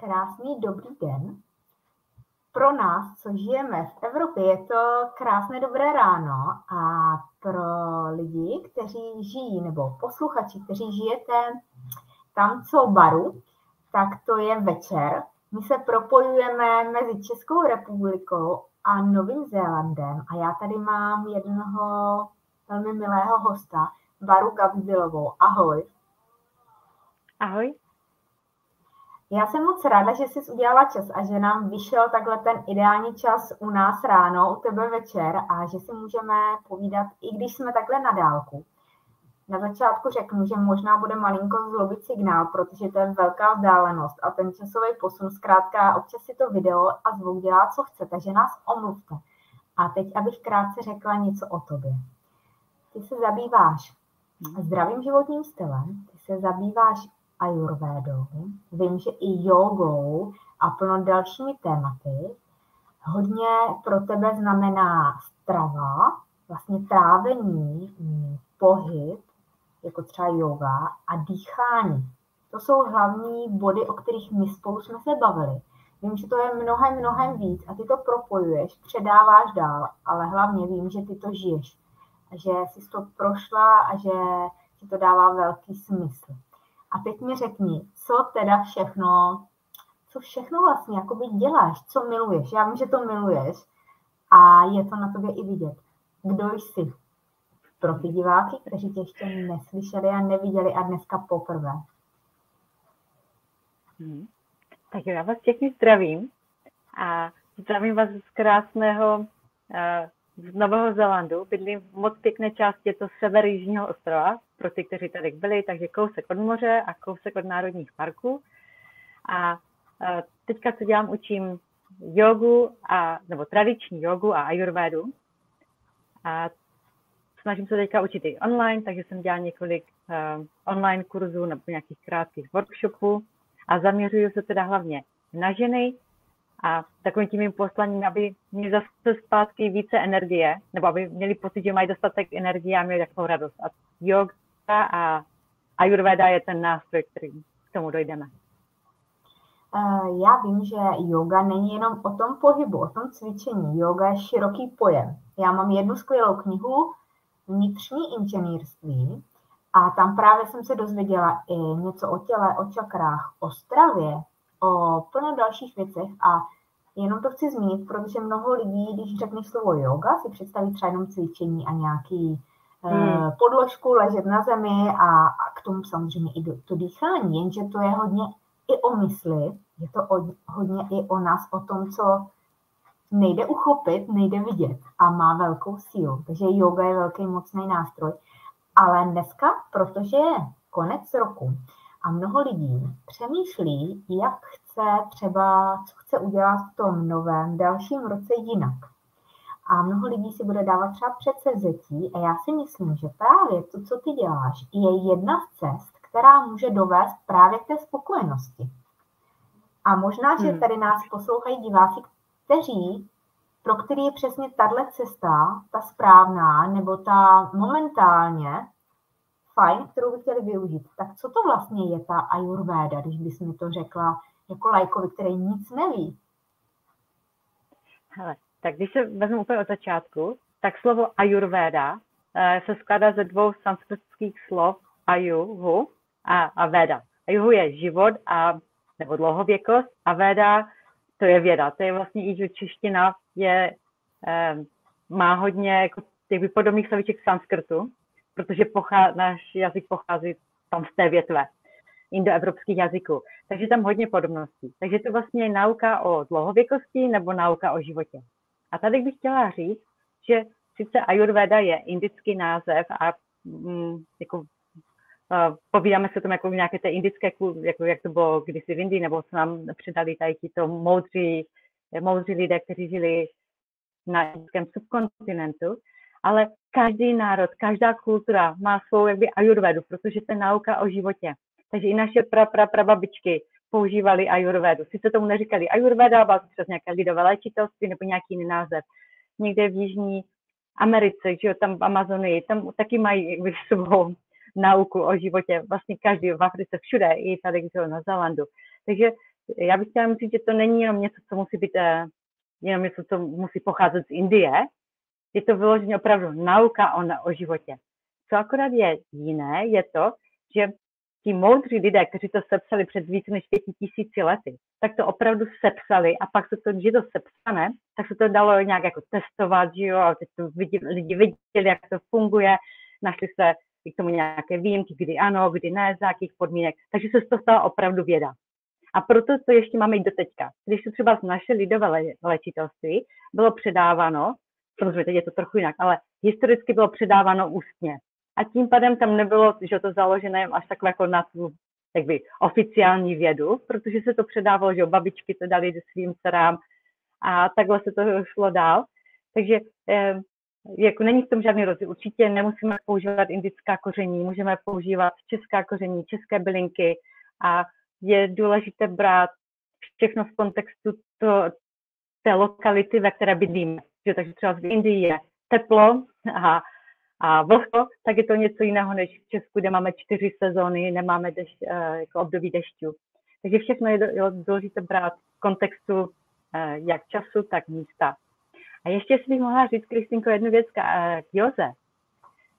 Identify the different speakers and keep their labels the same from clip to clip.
Speaker 1: Krásný dobrý den. Pro nás, co žijeme v Evropě, je to krásné dobré ráno a pro lidi, kteří žijí, nebo posluchači, kteří žijete tam, co baru, tak to je večer. My se propojujeme mezi Českou republikou a Novým Zélandem a já tady mám jednoho velmi milého hosta, Baru Gavdilovou. Ahoj.
Speaker 2: Ahoj.
Speaker 1: Já jsem moc ráda, že jsi udělala čas a že nám vyšel takhle ten ideální čas u nás ráno, u tebe večer a že si můžeme povídat, i když jsme takhle na dálku. Na začátku řeknu, že možná bude malinko zlobit signál, protože to je velká vzdálenost a ten časový posun zkrátka občas si to video a zvuk dělá, co chce, takže nás omluvte. A teď, abych krátce řekla něco o tobě. Ty se zabýváš zdravým životním stylem, ty se zabýváš ajurvédou, vím, že i jogou a plno dalšími tématy. Hodně pro tebe znamená strava, vlastně trávení, pohyb, jako třeba yoga a dýchání. To jsou hlavní body, o kterých my spolu jsme se bavili. Vím, že to je mnohem, mnohem víc a ty to propojuješ, předáváš dál, ale hlavně vím, že ty to žiješ. Že jsi to prošla a že ti to dává velký smysl. A teď mi řekni, co teda všechno, co všechno vlastně jakoby děláš, co miluješ. Já vím, že to miluješ a je to na tobě i vidět. Kdo jsi? Pro ty diváky, kteří tě ještě neslyšeli a neviděli a dneska poprvé.
Speaker 2: Hmm. Tak já vás všechny zdravím a zdravím vás z krásného uh, z Nového Zélandu. Bydlím v moc pěkné části, je to sever Jižního ostrova, pro ty, kteří tady byli, takže kousek od moře a kousek od národních parků. A e, teďka, co dělám, učím jogu, a, nebo tradiční jogu a ayurvédu. A snažím se teďka učit i online, takže jsem dělala několik uh, online kurzů nebo nějakých krátkých workshopů a zaměřuju se teda hlavně na ženy, a takovým tím poslaním, aby měli zase zpátky více energie, nebo aby měli pocit, že mají dostatek energie a měli takovou radost. A yoga a ayurveda je ten nástroj, který k tomu dojdeme.
Speaker 1: Já vím, že yoga není jenom o tom pohybu, o tom cvičení. Yoga je široký pojem. Já mám jednu skvělou knihu Vnitřní inženýrství a tam právě jsem se dozvěděla i něco o těle, o čakrách, o stravě, o plno dalších věcech a jenom to chci zmínit, protože mnoho lidí, když řekneš slovo yoga, si představí třeba jenom cvičení a nějaký hmm. podložku, ležet na zemi a, a k tomu samozřejmě i to dýchání, jenže to je hodně i o mysli, je to o, hodně i o nás, o tom, co nejde uchopit, nejde vidět a má velkou sílu. Takže yoga je velký mocný nástroj. Ale dneska, protože je konec roku, a mnoho lidí přemýšlí, jak chce třeba, co chce udělat v tom novém dalším roce jinak. A mnoho lidí si bude dávat třeba předsevzetí a já si myslím, že právě to, co ty děláš, je jedna z cest, která může dovést právě k té spokojenosti. A možná, že hmm. tady nás poslouchají diváci, kteří, pro který je přesně tahle cesta, ta správná, nebo ta momentálně fajn, kterou by chtěli využít. Tak co to vlastně je ta ayurveda, když bys mi to řekla jako lajkovi, který nic neví?
Speaker 2: Hele, tak když se vezmu úplně od začátku, tak slovo ayurveda uh, se skládá ze dvou sanskritských slov ayuhu a, a veda. Ayuhu je život a nebo dlouhověkost a veda to je věda. To je vlastně i, že čeština je, eh, má hodně jako těch podobných slovíček sanskrtu, protože pochá, náš jazyk pochází tam z té větve indoevropských jazyků. Takže tam hodně podobností. Takže to vlastně je nauka o dlouhověkosti nebo nauka o životě. A tady bych chtěla říct, že sice Ayurveda je indický název a mm, jako povídáme se tom jako v nějaké té indické, jako jak to bylo kdysi v Indii, nebo co nám předali tady to moudří, moudří lidé, kteří žili na indickém subkontinentu, ale každý národ, každá kultura má svou jakby ajurvedu, protože to je nauka o životě. Takže i naše pra, pra, prababičky používali ajurvedu. Sice tomu neříkali ajurveda, ale to přes nějaké lidové léčitelství nebo nějaký jiný název. Někde v Jižní Americe, že jo, tam v Amazonii, tam taky mají svou nauku o životě. Vlastně každý v Africe, všude, i tady že jo, na Zelandu. Takže já bych chtěla říct, že to není jenom něco, co musí být, eh, jenom něco, co musí pocházet z Indie. Je to vyloženě opravdu nauka o, o životě. Co akorát je jiné, je to, že ti moudří lidé, kteří to sepsali před více než pěti tisíci lety, tak to opravdu sepsali a pak se to, je to sepsané, tak se to dalo nějak jako testovat, že jo, a teď to lidi, lidi viděli, jak to funguje, našli se k tomu nějaké výjimky, kdy ano, kdy ne, za jakých podmínek, takže se to stala opravdu věda. A proto to ještě máme i do teďka. Když to třeba z naše lidové léčitelství bylo předáváno, samozřejmě teď je to trochu jinak, ale historicky bylo předáváno ústně. A tím pádem tam nebylo, že to založené až takhle jako na tu by, oficiální vědu, protože se to předávalo, že babičky to dali svým dcerám a takhle se to šlo dál. Takže eh, jako není v tom žádný rozdíl. Určitě nemusíme používat indická koření, můžeme používat česká koření, české bylinky a je důležité brát všechno v kontextu to, té lokality, ve které bydlíme. Že, takže třeba v Indii je teplo a, a vlhko, tak je to něco jiného než v Česku, kde máme čtyři sezóny, nemáme deš, eh, jako období dešťů. Takže všechno je důležité brát v kontextu eh, jak času, tak místa. A ještě si bych mohla říct, Kristýnko, jednu věc k eh, joze.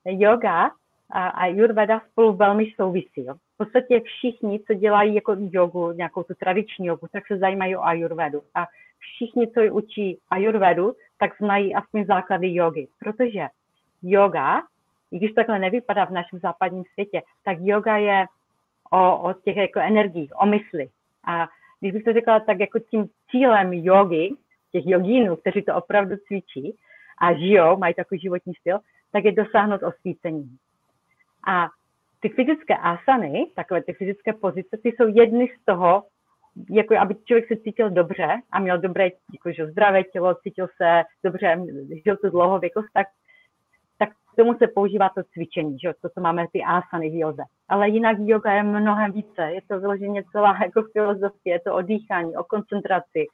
Speaker 2: Yoga a Ayurveda spolu velmi souvisí. Jo. V podstatě všichni, co dělají jako jogu, nějakou tu tradiční jogu, tak se zajímají o Ayurvedu. A všichni, co učí Ayurvedu, tak znají aspoň základy jogy. Protože yoga, i když takhle nevypadá v našem západním světě, tak yoga je o, o těch jako energiích, o mysli. A když bych to řekla, tak jako tím cílem jogy, těch jogínů, kteří to opravdu cvičí a žijou, mají takový životní styl, tak je dosáhnout osvícení. A ty fyzické asany, takové ty fyzické pozice, ty jsou jedny z toho, jako aby člověk se cítil dobře a měl dobré, jakože zdravé tělo, cítil se dobře, žil tu dlouhověkost, tak, tak tomu se používá to cvičení, že? to, co máme ty asany v joze. Ale jinak yoga je mnohem více, je to vyloženě celá jako filozofie, je to o dýchání, o koncentraci,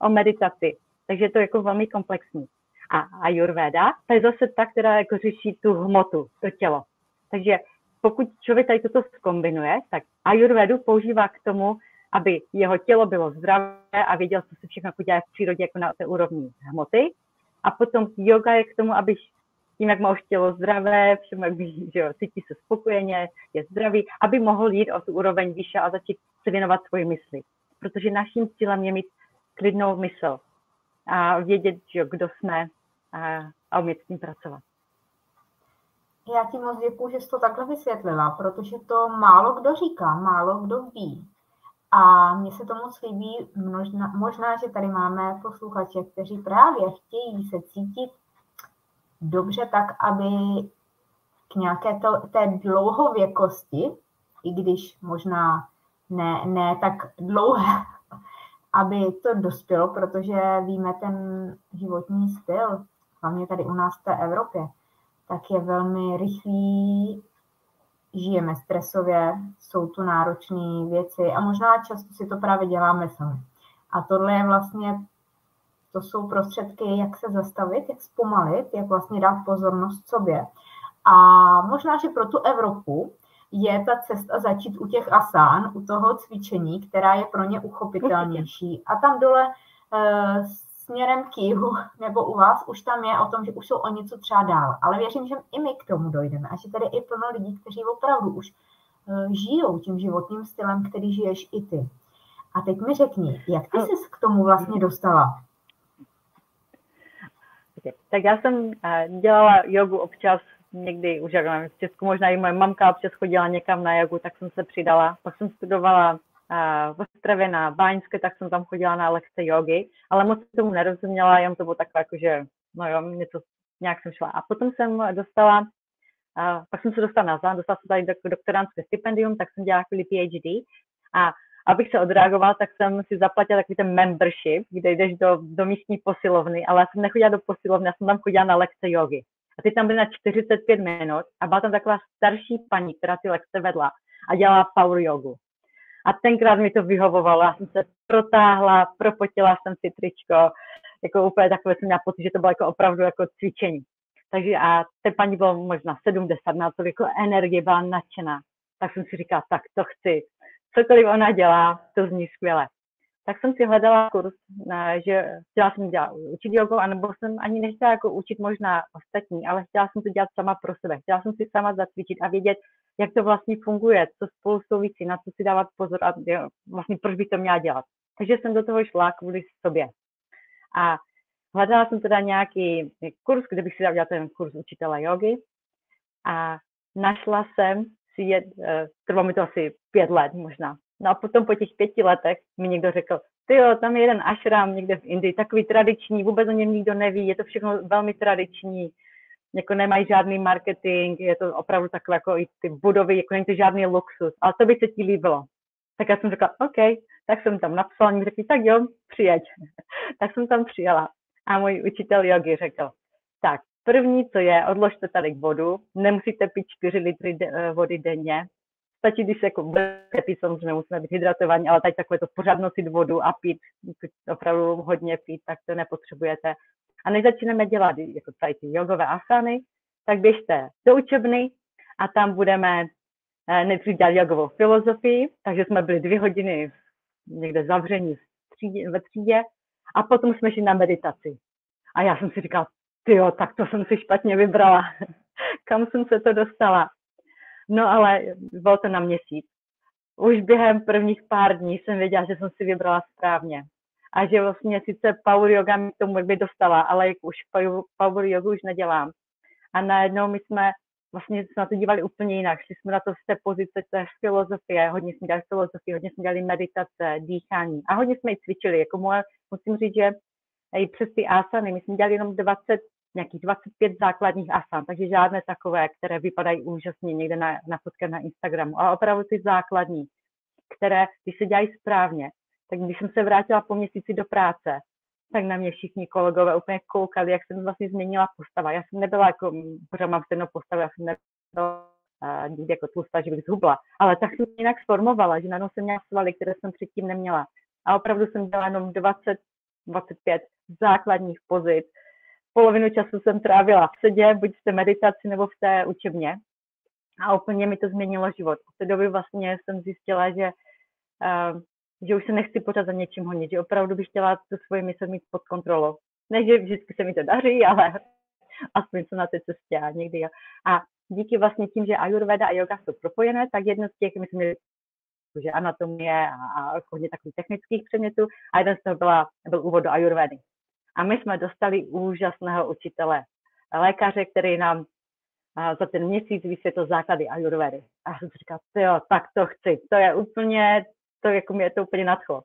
Speaker 2: o meditaci, takže je to jako velmi komplexní. A Ayurveda, to je zase ta, která jako řeší tu hmotu, to tělo. Takže pokud člověk tady toto zkombinuje, tak Ayurvedu používá k tomu, aby jeho tělo bylo zdravé a věděl, co se všechno dělá v přírodě jako na té úrovni hmoty. A potom yoga je k tomu, aby tím, jak má už tělo zdravé, všem, jak že jo, cítí se spokojeně, je zdravý, aby mohl jít o tu úroveň výše a začít se věnovat svoji mysli. Protože naším cílem je mít klidnou mysl a vědět, že kdo jsme a, a umět s tím pracovat.
Speaker 1: Já ti moc děkuji, že jsi to takhle vysvětlila, protože to málo kdo říká, málo kdo ví. A mně se to moc líbí, možná, možná, že tady máme posluchače, kteří právě chtějí se cítit dobře tak, aby k nějaké to, té dlouhověkosti, i když možná ne, ne tak dlouhé, aby to dospělo, protože víme ten životní styl, hlavně tady u nás v té Evropě, tak je velmi rychlý, žijeme stresově, jsou tu náročné věci a možná často si to právě děláme sami. A tohle je vlastně, to jsou prostředky, jak se zastavit, jak zpomalit, jak vlastně dát pozornost sobě. A možná, že pro tu Evropu je ta cesta začít u těch asán, u toho cvičení, která je pro ně uchopitelnější. A tam dole e, směrem k jihu, nebo u vás, už tam je o tom, že už jsou o něco třeba dál. Ale věřím, že i my k tomu dojdeme a že tady i plno lidí, kteří opravdu už e, žijou tím životním stylem, který žiješ i ty. A teď mi řekni, jak ty jsi k tomu vlastně dostala?
Speaker 2: Tak já jsem e, dělala jogu občas někdy už, jak nevím, v Česku možná i moje mamka občas chodila někam na jogu, tak jsem se přidala. Pak jsem studovala uh, v Ostravě na Báňské, tak jsem tam chodila na lekce jogy, ale moc tomu nerozuměla, jenom to bylo takové jako, že no jo, něco, nějak jsem šla. A potom jsem dostala, uh, pak jsem se dostala na dostala jsem tady do, doktorantské stipendium, tak jsem dělala chvíli PhD a abych se odreagoval, tak jsem si zaplatila takový ten membership, kde jdeš do, do místní posilovny, ale já jsem nechodila do posilovny, já jsem tam chodila na lekce jogy. A ty tam byly na 45 minut a byla tam taková starší paní, která ty lekce vedla a dělala power jogu. A tenkrát mi to vyhovovalo, já jsem se protáhla, propotila jsem si tričko, jako úplně takové jsem měla pocit, že to bylo jako opravdu jako cvičení. Takže a té paní bylo možná 70, na to jako energie, byla nadšená. Tak jsem si říkala, tak to chci. Cokoliv ona dělá, to zní skvěle. tak jsem si hledala kurz, na, že chtěla jsem dělat, učit jogu, anebo jsem ani nechtěla jako učit možná ostatní, ale chtěla jsem to dělat sama pro sebe. Chtěla jsem si sama zacvičit a vědět, jak to vlastně funguje, co spolu souvisí, na co si dávat pozor a vlastně proč bych to měla dělat. Takže jsem do toho šla kvůli sobě. A hledala jsem teda nějaký kurz, kde bych si dala ten kurz učitele jogy a našla jsem si, je, eh, trvalo mi to asi pět let možná, No a potom po těch pěti letech mi někdo řekl, ty jo, tam je jeden ashram někde v Indii, takový tradiční, vůbec o něm nikdo neví, je to všechno velmi tradiční, jako nemají žádný marketing, je to opravdu takové jako i ty budovy, jako není to žádný luxus, ale to by se ti líbilo. Tak já jsem řekla, OK, tak jsem tam napsala, mi řekli, tak jo, přijeď. tak jsem tam přijela. A můj učitel jogi řekl, tak první, co je, odložte tady k vodu, nemusíte pít 4 litry de- eh, vody denně, stačí, když se jako budete pít, samozřejmě musíme být hydratovaní, ale tady takové to pořád nosit vodu a pít, opravdu hodně pít, tak to nepotřebujete. A než začneme dělat jako tady ty jogové asany, tak běžte do učebny a tam budeme eh, nejdřív dělat jogovou filozofii, takže jsme byli dvě hodiny někde zavření v třídě, ve třídě a potom jsme šli na meditaci. A já jsem si říkala, jo, tak to jsem si špatně vybrala. Kam jsem se to dostala? No ale bylo to na měsíc. Už během prvních pár dní jsem věděla, že jsem si vybrala správně. A že vlastně sice power yoga mi tomu by dostala, ale už power yoga už nedělám. A najednou my jsme vlastně se na to dívali úplně jinak. Šli jsme na to z té pozice té filozofie, hodně jsme dělali filozofii, hodně jsme dělali meditace, dýchání a hodně jsme ji cvičili. Jako moje, musím říct, že i přes ty asany, my jsme dělali jenom 20 nějakých 25 základních asan, takže žádné takové, které vypadají úžasně někde na, na fotce na Instagramu, ale opravdu ty základní, které, když se dělají správně, tak když jsem se vrátila po měsíci do práce, tak na mě všichni kolegové úplně koukali, jak jsem vlastně změnila postava. Já jsem nebyla jako, pořád mám stejnou postavu, já jsem nebyla nikdy jako tlustá, že bych zhubla, ale tak jsem jinak sformovala, že najednou jsem měla svaly, které jsem předtím neměla. A opravdu jsem dělala jenom 20, 25 základních pozic, polovinu času jsem trávila v sedě, buď v té meditaci nebo v té učebně. A úplně mi to změnilo život. Od té doby vlastně jsem zjistila, že, uh, že už se nechci pořád za něčím honit, že opravdu bych chtěla tu svoji mysl mít pod kontrolou. Ne, že vždycky se mi to daří, ale aspoň jsem na té cestě a někdy. Jo. A díky vlastně tím, že Ayurveda a yoga jsou propojené, tak jedno z těch, myslím, že anatomie a, a hodně takových technických předmětů a jeden z toho byla, byl úvod do Ayurvedy. A my jsme dostali úžasného učitele, lékaře, který nám za ten měsíc vysvětlil základy ajurvedy. A jsem říkal, jo, tak to chci, to je úplně, to jako mě to úplně nadchlo.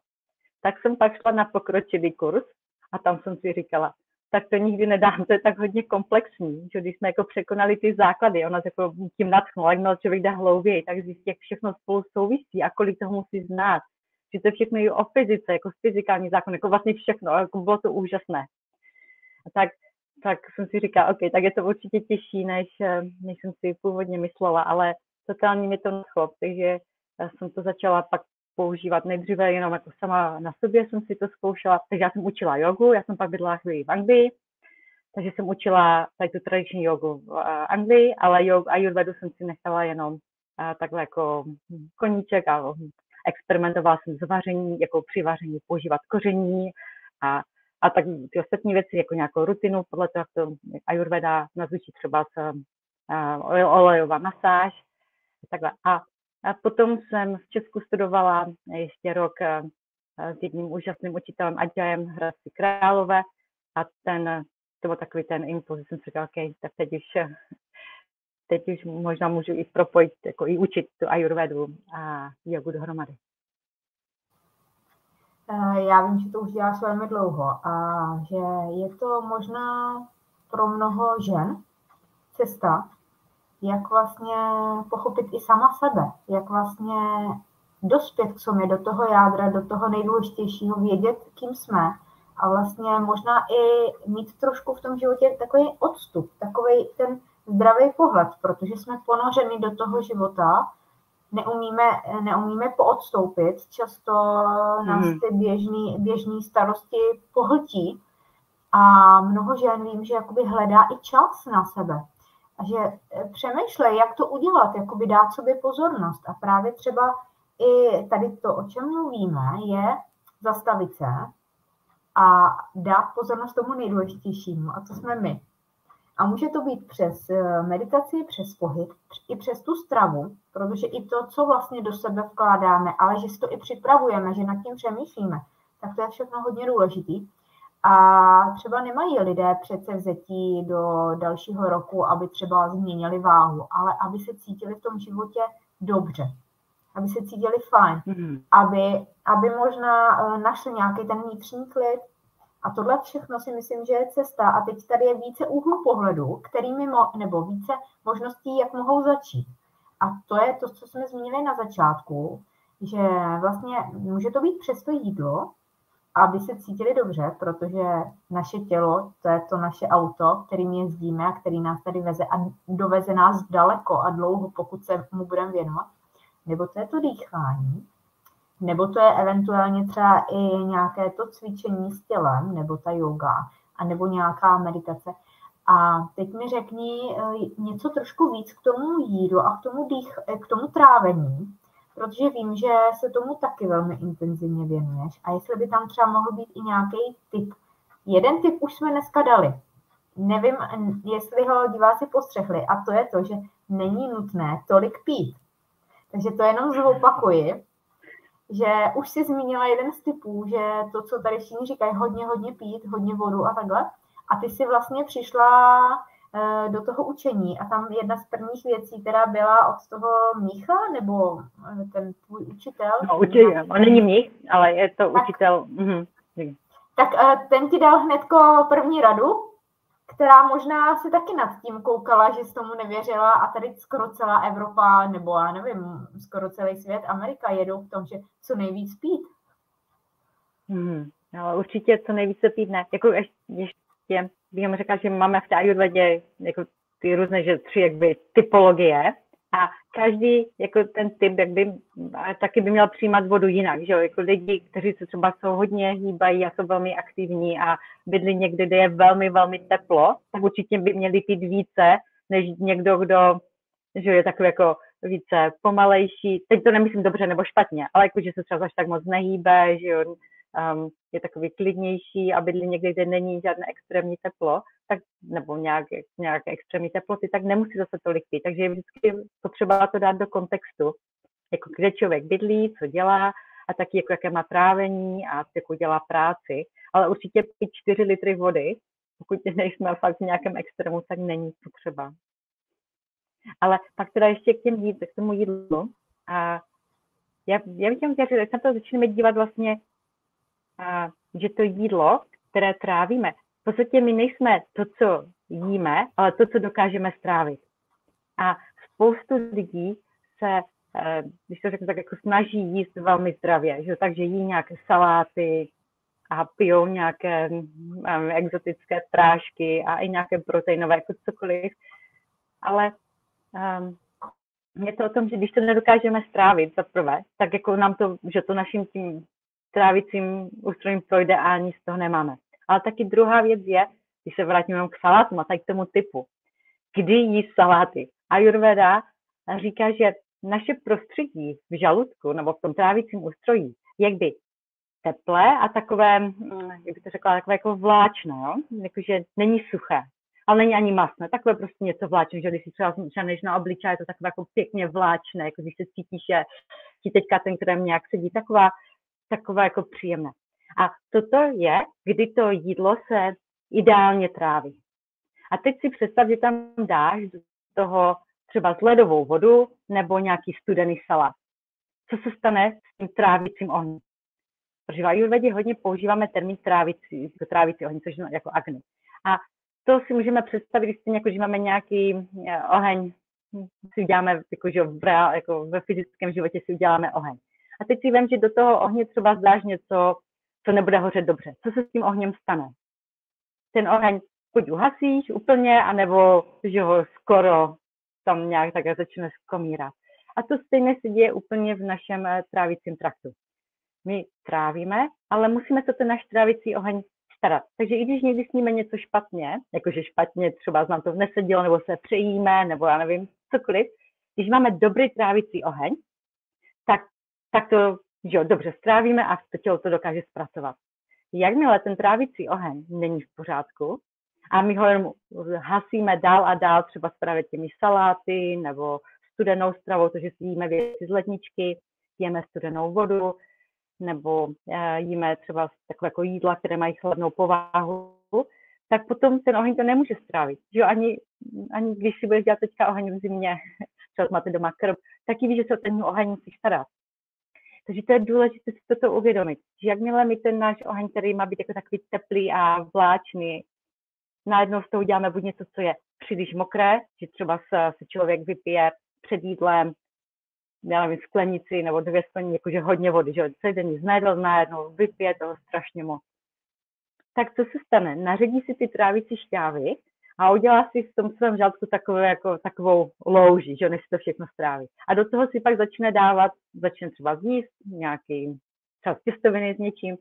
Speaker 2: Tak jsem pak šla na pokročilý kurz a tam jsem si říkala, tak to nikdy nedám, to je tak hodně komplexní, že když jsme jako překonali ty základy, ona jako tím nadchnula, jak člověk jde hlouběji, tak zjistí, jak všechno spolu souvisí a kolik toho musí znát že to všechno je o fyzice, jako fyzikální zákon, jako vlastně všechno, jako bylo to úžasné. A tak, tak jsem si říkala, OK, tak je to určitě těžší, než, než jsem si původně myslela, ale totálně mi to nadchlo, takže jsem to začala pak používat nejdříve jenom jako sama na sobě jsem si to zkoušela, takže já jsem učila jogu, já jsem pak bydlela chvíli v Anglii, takže jsem učila tady tu tradiční jogu v Anglii, ale jog, ayurvedu jsem si nechala jenom takhle jako koníček a experimentovala jsem s vaření, jako při vaření používat koření a, a tak ty ostatní věci, jako nějakou rutinu, podle toho, jak to Ayurveda nazvučí třeba s olejová masáž. Takhle. A, a potom jsem v Česku studovala ještě rok s jedním úžasným učitelem Adjajem Hradci Králové a ten, to byl takový ten impuls, jsem si říkala, OK, tak teď už teď už možná můžu i propojit, jako i učit tu ayurvedu a jogu dohromady.
Speaker 1: Eh, já vím, že to už děláš velmi dlouho a že je to možná pro mnoho žen cesta, jak vlastně pochopit i sama sebe, jak vlastně dospět k sobě do toho jádra, do toho nejdůležitějšího, vědět, kým jsme a vlastně možná i mít trošku v tom životě takový odstup, takový ten zdravý pohled, protože jsme ponořeni do toho života, neumíme, neumíme poodstoupit, často nás mhm. ty běžný, běžný starosti pohltí a mnoho žen vím, že jakoby hledá i čas na sebe. A že e, přemýšlej, jak to udělat, jakoby dát sobě pozornost. A právě třeba i tady to, o čem mluvíme, je zastavit se a dát pozornost tomu nejdůležitějšímu, a to jsme my. A může to být přes eh, meditaci, přes pohyb, i přes tu stravu, protože i to, co vlastně do sebe vkládáme, ale že si to i připravujeme, že nad tím přemýšlíme, tak to je všechno hodně důležitý. A třeba nemají lidé přece vzetí do dalšího roku, aby třeba změnili váhu, ale aby se cítili v tom životě dobře, aby se cítili fajn, mm-hmm. aby, aby možná eh, našli nějaký ten vnitřní klid, a tohle všechno si myslím, že je cesta. A teď tady je více úhlu pohledu, kterými mo- nebo více možností, jak mohou začít. A to je to, co jsme zmínili na začátku, že vlastně může to být přes to jídlo, aby se cítili dobře, protože naše tělo, to je to naše auto, kterým jezdíme a který nás tady veze a doveze nás daleko a dlouho, pokud se mu budeme věnovat. Nebo to je to dýchání, nebo to je eventuálně třeba i nějaké to cvičení s tělem, nebo ta yoga, a nebo nějaká meditace. A teď mi řekni eh, něco trošku víc k tomu jídlu a k tomu, dých, eh, k tomu trávení, protože vím, že se tomu taky velmi intenzivně věnuješ. A jestli by tam třeba mohl být i nějaký typ. Jeden typ už jsme dneska dali. Nevím, jestli ho diváci postřehli. A to je to, že není nutné tolik pít. Takže to jenom zopakuji že už si zmínila jeden z typů, že to, co tady všichni říkají, hodně, hodně pít, hodně vodu a takhle. A ty si vlastně přišla eh, do toho učení a tam jedna z prvních věcí, která byla od toho mnicha, nebo eh, ten tvůj učitel?
Speaker 2: No, určitě, on není mnich, ale je to tak, učitel. Mhm.
Speaker 1: Tak eh, ten ti dal hnedko první radu, která možná se taky nad tím koukala, že s tomu nevěřila a tady skoro celá Evropa, nebo já nevím, skoro celý svět, Amerika jedou v tom, že co nejvíc pít.
Speaker 2: Hmm, ale určitě co nejvíce pít ne. Jako ještě, bych řekla, že máme v té ayurvedě jako ty různé, že tři jakby typologie, a každý jako ten typ jak by, taky by měl přijímat vodu jinak, že jo? Jako lidi, kteří se třeba jsou hodně hýbají a jsou velmi aktivní a bydlí někde, kde je velmi, velmi teplo, tak určitě by měli pít více, než někdo, kdo že je takový jako více pomalejší. Teď to nemyslím dobře nebo špatně, ale jako, že se třeba až tak moc nehýbe, že jo, um, je takový klidnější a bydlí někde, kde není žádné extrémní teplo, tak, nebo nějak, nějaké extrémní teploty, tak nemusí zase tolik pít. Takže je vždycky potřeba to dát do kontextu, jako kde člověk bydlí, co dělá a taky jako jaké má trávení a jakou dělá práci. Ale určitě pít 4 litry vody, pokud nejsme fakt v nějakém extrému, tak není potřeba. Ale pak teda ještě k, těm jíd, k tomu jídlu. A já, já bych chtěla říct, že se to začneme dívat vlastně že to jídlo, které trávíme, v podstatě my nejsme to, co jíme, ale to, co dokážeme strávit. A spoustu lidí se, eh, když to řeknu tak, jako snaží jíst velmi zdravě, že? takže jí nějaké saláty a pijou nějaké um, exotické prášky a i nějaké proteinové, jako cokoliv. Ale um, je to o tom, že když to nedokážeme strávit za prvé, tak jako nám to, že to naším tím trávicím ústrojím projde a ani z toho nemáme. Ale taky druhá věc je, když se vrátíme k salátům a tak k tomu typu, kdy jíst saláty. Ayurveda říká, že naše prostředí v žaludku nebo v tom trávicím ústrojí je jakby teplé a takové, hm, jak bych to řekla, takové jako vláčné, jo? Jakože není suché, ale není ani masné, takové prostě něco vláčné, že když si třeba než na obličej, je to takové jako pěkně vláčné, jako když se cítíš, že ti teďka ten krém nějak sedí, taková takové jako příjemné. A toto je, kdy to jídlo se ideálně tráví. A teď si představ, že tam dáš do toho třeba ledovou vodu nebo nějaký studený salát. Co se stane s tím trávicím ohněm? Protože v Ayurvedě hodně používáme termín trávicí, jako trávicí ohně, což je jako agni. A to si můžeme představit, stejně jako, že máme nějaký eh, oheň, si uděláme, jako, že v, jako ve fyzickém životě si uděláme oheň. A teď si vím, že do toho ohně třeba zdáš něco, co nebude hořet dobře. Co se s tím ohněm stane? Ten oheň buď uhasíš úplně, anebo že ho skoro tam nějak tak začne skomírat. A to stejně se děje úplně v našem eh, trávicím traktu. My trávíme, ale musíme se ten náš trávicí oheň starat. Takže i když někdy sníme něco špatně, jakože špatně třeba nám to nesedělo, nebo se přejíme, nebo já nevím, cokoliv, když máme dobrý trávicí oheň, tak tak to že jo, dobře strávíme a to tělo to dokáže zpracovat. Jakmile ten trávicí oheň není v pořádku a my ho jenom hasíme dál a dál, třeba stravit těmi saláty nebo studenou stravou, takže si jíme věci z ledničky, jeme studenou vodu, nebo eh, jíme třeba takové jako jídla, které mají chladnou povahu, tak potom ten oheň to nemůže strávit. Že jo, ani, ani když si budeš dělat teďka oheň v zimě, třeba máte doma krb, taky víš, že se o ten oheň musíš starat. Takže to je důležité si toto uvědomit, že jakmile my ten náš oheň, který má být jako takový teplý a vláčný, najednou z toho uděláme buď něco, co je příliš mokré, že třeba se, se člověk vypije před jídlem, já nevím, sklenici nebo dvě sklenice, jakože hodně vody, že celý den nic nejedl, najednou vypije toho strašně moc. Tak co se stane? Naředí si ty trávicí šťávy a udělá si v tom svém žaludku takové, jako, takovou louži, že než to všechno stráví. A do toho si pak začne dávat, začne třeba zjíst nějaký třeba těstoviny s něčím.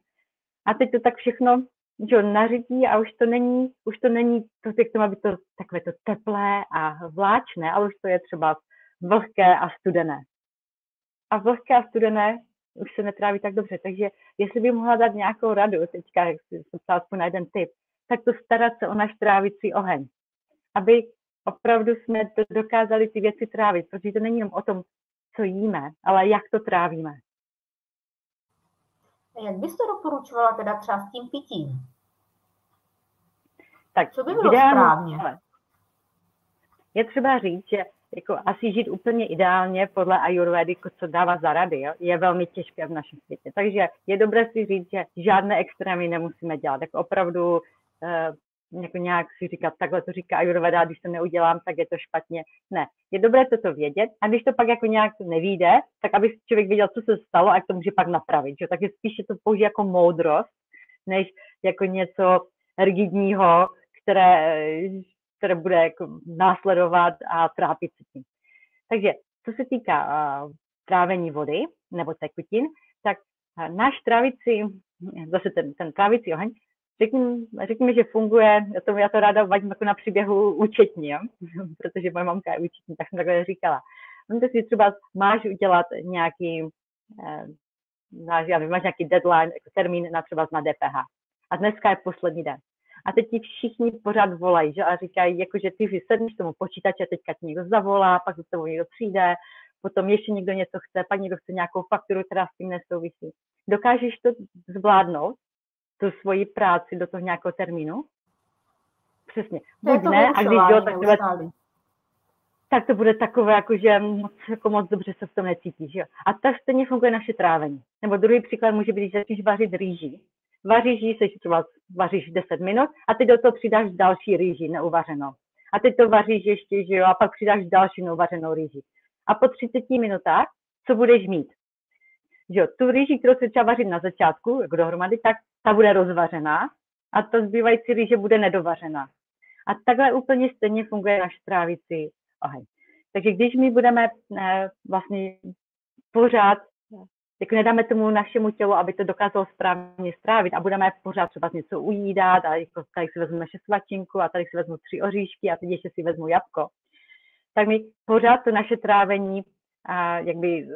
Speaker 2: A teď to tak všechno že naředí a už to není, už to není to, jak to má být to takové to teplé a vláčné, ale už to je třeba vlhké a studené. A vlhké a studené už se netráví tak dobře. Takže jestli by mohla dát nějakou radu, teďka, si ptala na jeden tip, tak to starat se o náš trávicí oheň. Aby opravdu jsme to dokázali ty věci trávit, protože to není jenom o tom, co jíme, ale jak to trávíme.
Speaker 1: Jak bys to doporučovala teda třeba s tím pitím?
Speaker 2: Tak
Speaker 1: Co by bylo správně?
Speaker 2: Je třeba říct, že jako asi žít úplně ideálně podle ayurvedy, co dává za rady, jo, je velmi těžké v našem světě. Takže je dobré si říct, že žádné extrémy nemusíme dělat. Jako opravdu jako nějak si říkat, takhle to říká ayurveda, když to neudělám, tak je to špatně. Ne, je dobré toto vědět a když to pak jako nějak nevíde, tak aby člověk věděl, co se stalo a jak to může pak napravit. Že? Takže spíše to použije jako moudrost, než jako něco rigidního, které které bude jako následovat a trápit se tím. Takže co se týká uh, trávení vody nebo tekutin, tak uh, náš trávicí, zase ten, ten trávicí oheň, řekněme, řekněme, že funguje, já to, já to ráda vadím jako na příběhu účetní, jo? protože moje mamka je účetní, tak jsem takhle říkala. Víte si třeba máš udělat nějaký, eh, máš, já nevím, máš nějaký deadline, jako termín na třeba na DPH. A dneska je poslední den. A teď ti všichni pořád volají, že? A říkají, jako, že ty sedneš tomu počítače, teďka ti někdo zavolá, pak za tebou někdo přijde, potom ještě někdo něco chce, pak někdo chce nějakou fakturu, která s tím nesouvisí. Dokážeš to zvládnout, tu svoji práci do toho nějakého termínu? Přesně.
Speaker 1: Buď ne, a když jo, tak to,
Speaker 2: tak to bude takové, jako, že moc, jako moc dobře se v tom necítíš. Jo? A tak stejně funguje naše trávení. Nebo druhý příklad může být, když začneš vařit rýži, vaříš jí, se třeba vaříš 10 minut a teď do toho přidáš další rýži neuvařenou. A teď to vaříš ještě, že jo, a pak přidáš další neuvařenou rýži. A po 30 minutách, co budeš mít? Že tu rýži, kterou se třeba vařit na začátku, jako dohromady, tak ta bude rozvařená a ta zbývající rýže bude nedovařená. A takhle úplně stejně funguje náš strávicí oheň. Takže když my budeme eh, vlastně pořád jako nedáme tomu našemu tělu, aby to dokázalo správně strávit a budeme pořád třeba něco ujídat a jako tady si vezmu naše svačinku a tady si vezmu tři oříšky a teď ještě si vezmu jabko, tak mi pořád to naše trávení a jakby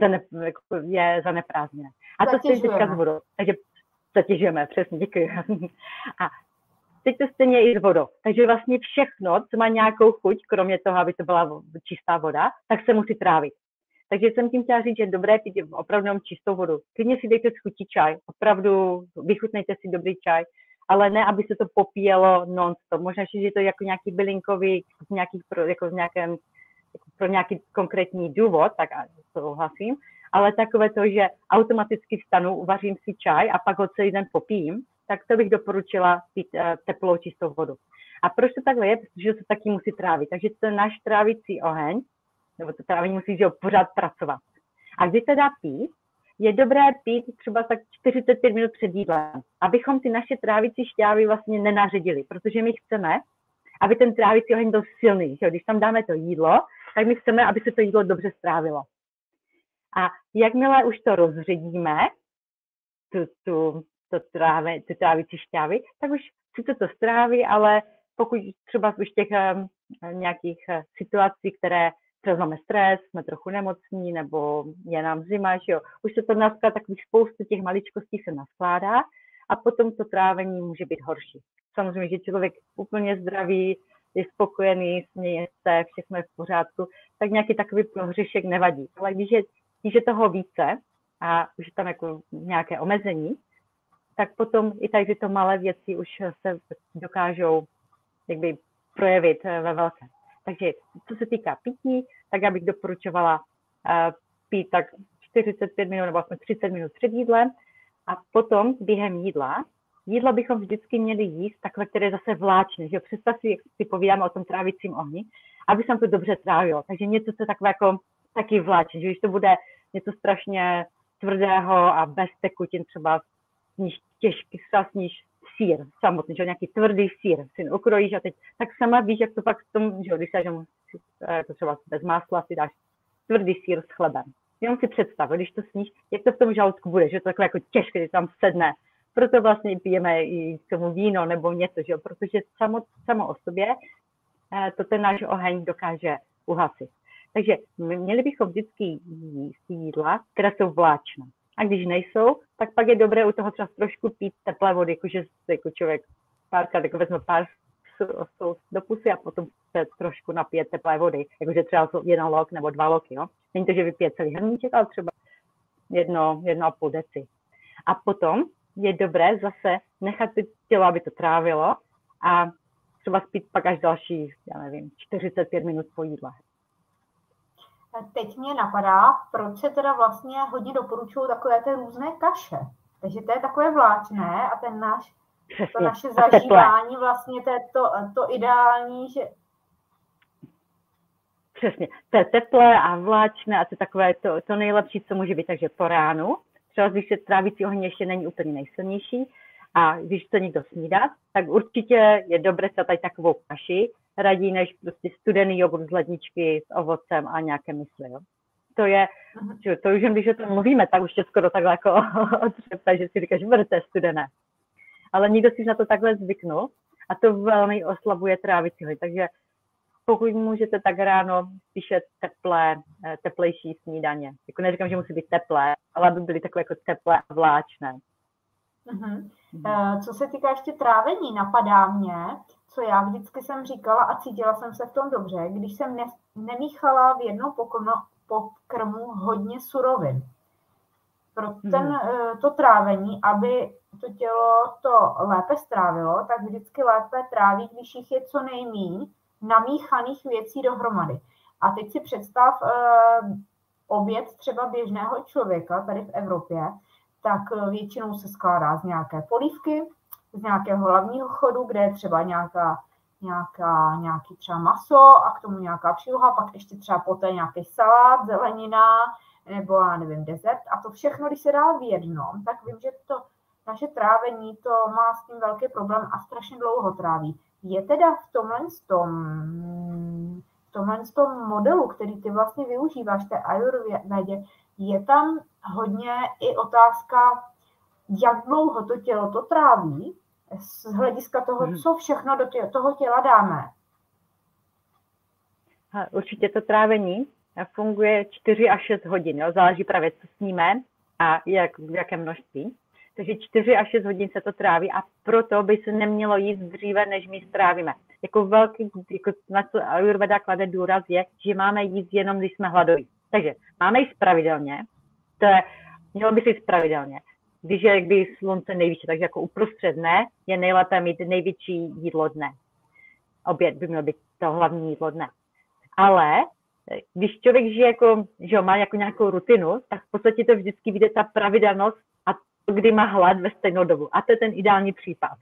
Speaker 2: zane, jako je zaneprázdněné. A to si teďka s vodou. Takže zatěžujeme, přesně, děkuji. A teď to stejně i s vodou. Takže vlastně všechno, co má nějakou chuť, kromě toho, aby to byla čistá voda, tak se musí trávit. Takže jsem tím chtěla říct, že dobré pít opravdu jenom čistou vodu. Klidně si dejte schutí čaj, opravdu vychutnejte si dobrý čaj, ale ne, aby se to popíjelo non-stop. Možná, že je to jako nějaký bylinkový, nějaký jako v nějakém, pro nějaký konkrétní důvod, tak souhlasím, ale takové to, že automaticky vstanu, uvařím si čaj a pak ho celý den popím, tak to bych doporučila pít uh, teplou čistou vodu. A proč to takhle je? Protože se taky musí trávit. Takže ten náš trávicí oheň nebo to trávení musí že pořád pracovat. A když teda pít, je dobré pít třeba tak 45 minut před jídlem, abychom ty naše trávicí šťávy vlastně nenaředili, protože my chceme, aby ten trávicí oheň byl silný. Že? Když tam dáme to jídlo, tak my chceme, aby se to jídlo dobře strávilo. A jakmile už to rozředíme, tu, tu, to tráve, ty trávicí šťávy, tak už sice to stráví, ale pokud třeba už těch nějakých uh, situací, které třeba máme stres, jsme trochu nemocní, nebo je nám zima, že jo. Už se to naskládá, takových spoustu těch maličkostí se naskládá a potom to trávení může být horší. Samozřejmě, že člověk úplně zdravý, spokojený, směje se, všechno je v pořádku, tak nějaký takový prohřešek nevadí. Ale když je, když je toho více a už je tam jako nějaké omezení, tak potom i tady tyto malé věci už se dokážou jakby projevit ve velké. Takže co se týká pití, tak já bych doporučovala uh, pít tak 45 minut nebo aspoň 30 minut před jídlem a potom během jídla jídlo bychom vždycky měli jíst takové, které je zase vláčné, že představ si, jak si povídáme o tom trávicím ohni, aby se to dobře trávilo. Takže něco, co takové jako taky vláčné, že když to bude něco strašně tvrdého a bez tekutin, třeba sníž těžký, sníž sír samotný, že nějaký tvrdý sír si okrojíš a teď, tak sama víš, jak to pak v tom, že když se to třeba bez másla si dáš tvrdý sír s chlebem. Jenom si představ, když to sníš, jak to v tom žaludku bude, že to takové jako těžké, když tam sedne proto vlastně pijeme i k tomu víno nebo něco, že? protože samo, samo o sobě eh, to ten náš oheň dokáže uhasit. Takže měli bychom vždycky jíst jídla, která jsou vláčná. A když nejsou, tak pak je dobré u toho třeba trošku pít teplé vody, jakože jako člověk párkrát jako vezme pár do pusy a potom se trošku napije teplé vody, jakože třeba jeden lok nebo dva loky. Jo? Není to, že vypije celý hrníček, ale třeba jedno, jedno a půl deci. A potom je dobré zase nechat ty tělo, aby to trávilo a třeba spít pak až další, já nevím, 45 minut po jídle.
Speaker 1: Teď mě napadá, proč se teda vlastně hodně doporučují takové ty různé kaše. Takže to je takové vláčné a ten náš, Přesně, to naše zažívání vlastně to je to, to ideální, že
Speaker 2: Přesně, to je teplé a vláčné a to je takové to, to nejlepší, co může být, takže po ránu třeba když se trávicí oheň ještě není úplně nejsilnější a když to někdo snídá, tak určitě je dobré se tady takovou kaši, radí než prostě studený jogurt z ledničky s ovocem a nějaké mysli. Jo. To je, že to už jen když o tom mluvíme, tak už tě skoro takhle jako odřepe, že si říkáš, že to je studené. Ale nikdo si na to takhle zvyknul a to velmi oslabuje trávicí Takže pokud můžete tak ráno spíše teplé, eh, teplejší snídaně. Jako neříkám, že musí být teplé, ale aby byly takové jako teplé a vláčné.
Speaker 1: Uh-huh. Uh, co se týká ještě trávení, napadá mě, co já vždycky jsem říkala a cítila jsem se v tom dobře, když jsem ne, nemíchala v jedno pokrmu, pokrmu hodně surovin. Pro ten, uh, to trávení, aby to tělo to lépe strávilo, tak vždycky lépe tráví, když jich je co nejméně namíchaných věcí dohromady. A teď si představ uh, oběd třeba běžného člověka tady v Evropě, tak eh, většinou se skládá z nějaké polívky, z nějakého hlavního chodu, kde je třeba nějaká, nějaká, nějaký třeba maso a k tomu nějaká příloha, pak ještě třeba poté nějaký salát, zelenina, nebo já nevím, dezert. A to všechno, když se dá v jednom, tak vím, že to naše trávení to má s tím velký problém a strašně dlouho tráví. Je teda v tomhle tom, v tomhle tom modelu, který ty vlastně využíváš, té ajurvedě, je tam hodně i otázka, jak dlouho to tělo to tráví, z hlediska toho, mhm. co všechno do toho těla dáme.
Speaker 2: Určitě to trávení funguje 4 až 6 hodin, jo? záleží právě, co sníme a jak, v jakém množství takže 4 až 6 hodin se to tráví a proto by se nemělo jíst dříve, než my strávíme. Jako velký, jako na co Ayurveda klade důraz je, že máme jíst jenom, když jsme hladoví. Takže máme jíst pravidelně, to je, mělo by se jíst pravidelně. Když je jakby slunce nejvyšší, takže jako uprostřed dne je nejlépe mít největší jídlo dne. Oběd by měl být to hlavní jídlo dne. Ale když člověk žije jako, že má jako nějakou rutinu, tak v podstatě to vždycky vyjde ta pravidelnost kdy má hlad ve stejnou dobu. A to je ten ideální případ.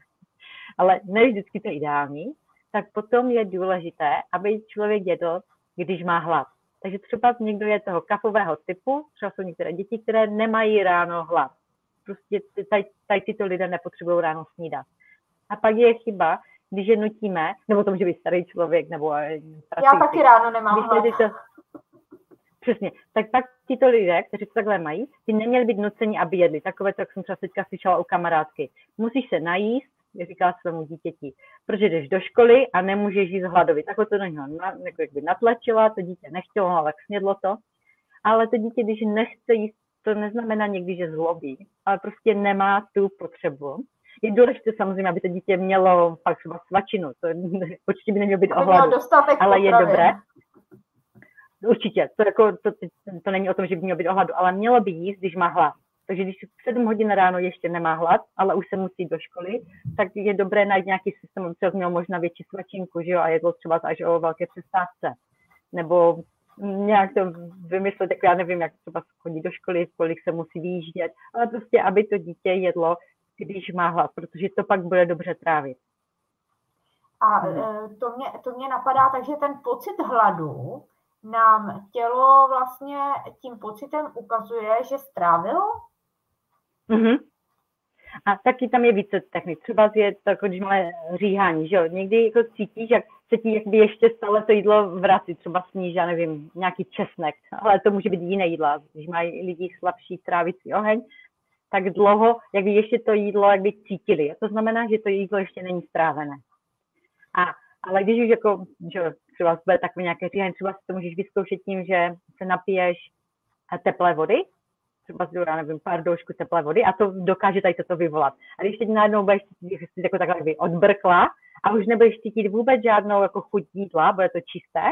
Speaker 2: Ale ne vždycky to ideální, tak potom je důležité, aby člověk jedl, když má hlad. Takže třeba někdo je toho kafového typu, třeba jsou některé děti, které nemají ráno hlad. Prostě tady, tady tyto lidé nepotřebují ráno snídat. A pak je chyba, když je nutíme, nebo to může být starý člověk, nebo...
Speaker 1: Eh, Já taky ráno nemám hlad. To,
Speaker 2: Přesně. Tak pak tito lidé, kteří to takhle mají, ty neměli být nuceni, aby jedli. Takové, to, jak jsem třeba teďka slyšela u kamarádky. Musíš se najíst říkala svému dítěti, protože jdeš do školy a nemůžeš jít hladovit. Tak to na něho na, jako by natlačila, to dítě nechtělo, ale snědlo to. Ale to dítě, když nechce jíst, to neznamená někdy, že zlobí, ale prostě nemá tu potřebu. Je důležité samozřejmě, aby to dítě mělo fakt svačinu, to určitě by nemělo být ohladu, ale je dobré, určitě, to, jako, to, to, není o tom, že by mělo být ohladu, ale mělo by jíst, když má hlad. Takže když v 7 hodin ráno ještě nemá hlad, ale už se musí do školy, tak je dobré najít nějaký systém, aby měl možná větší svačinku, že jo, a jedlo třeba až o velké přestávce. Nebo nějak to vymyslet, jako já nevím, jak třeba chodí do školy, kolik se musí vyjíždět, ale prostě, aby to dítě jedlo, když má hlad, protože to pak bude dobře trávit.
Speaker 1: A hmm. E, to mě, to mě napadá, takže ten pocit hladu nám tělo vlastně tím pocitem ukazuje, že strávilo?
Speaker 2: Mm-hmm. A taky tam je více technik. Třeba je to, jako když máme říhání, že jo? Někdy jako cítíš, jak se ti jakby ještě stále to jídlo vrací, třeba sníž, já nevím, nějaký česnek, ale to může být jiné jídla. Když mají lidi slabší trávicí oheň, tak dlouho, jak by ještě to jídlo jak by cítili. A to znamená, že to jídlo ještě není strávené. A, ale když už jako, že třeba bude takové nějaké říhání, třeba si to můžeš vyzkoušet tím, že se napiješ teplé vody, třeba si já nevím, pár doušku teplé vody a to dokáže tady toto vyvolat. A když teď najednou budeš cítit jako takhle odbrkla a už nebudeš cítit vůbec žádnou jako chuť jídla, bude to čisté,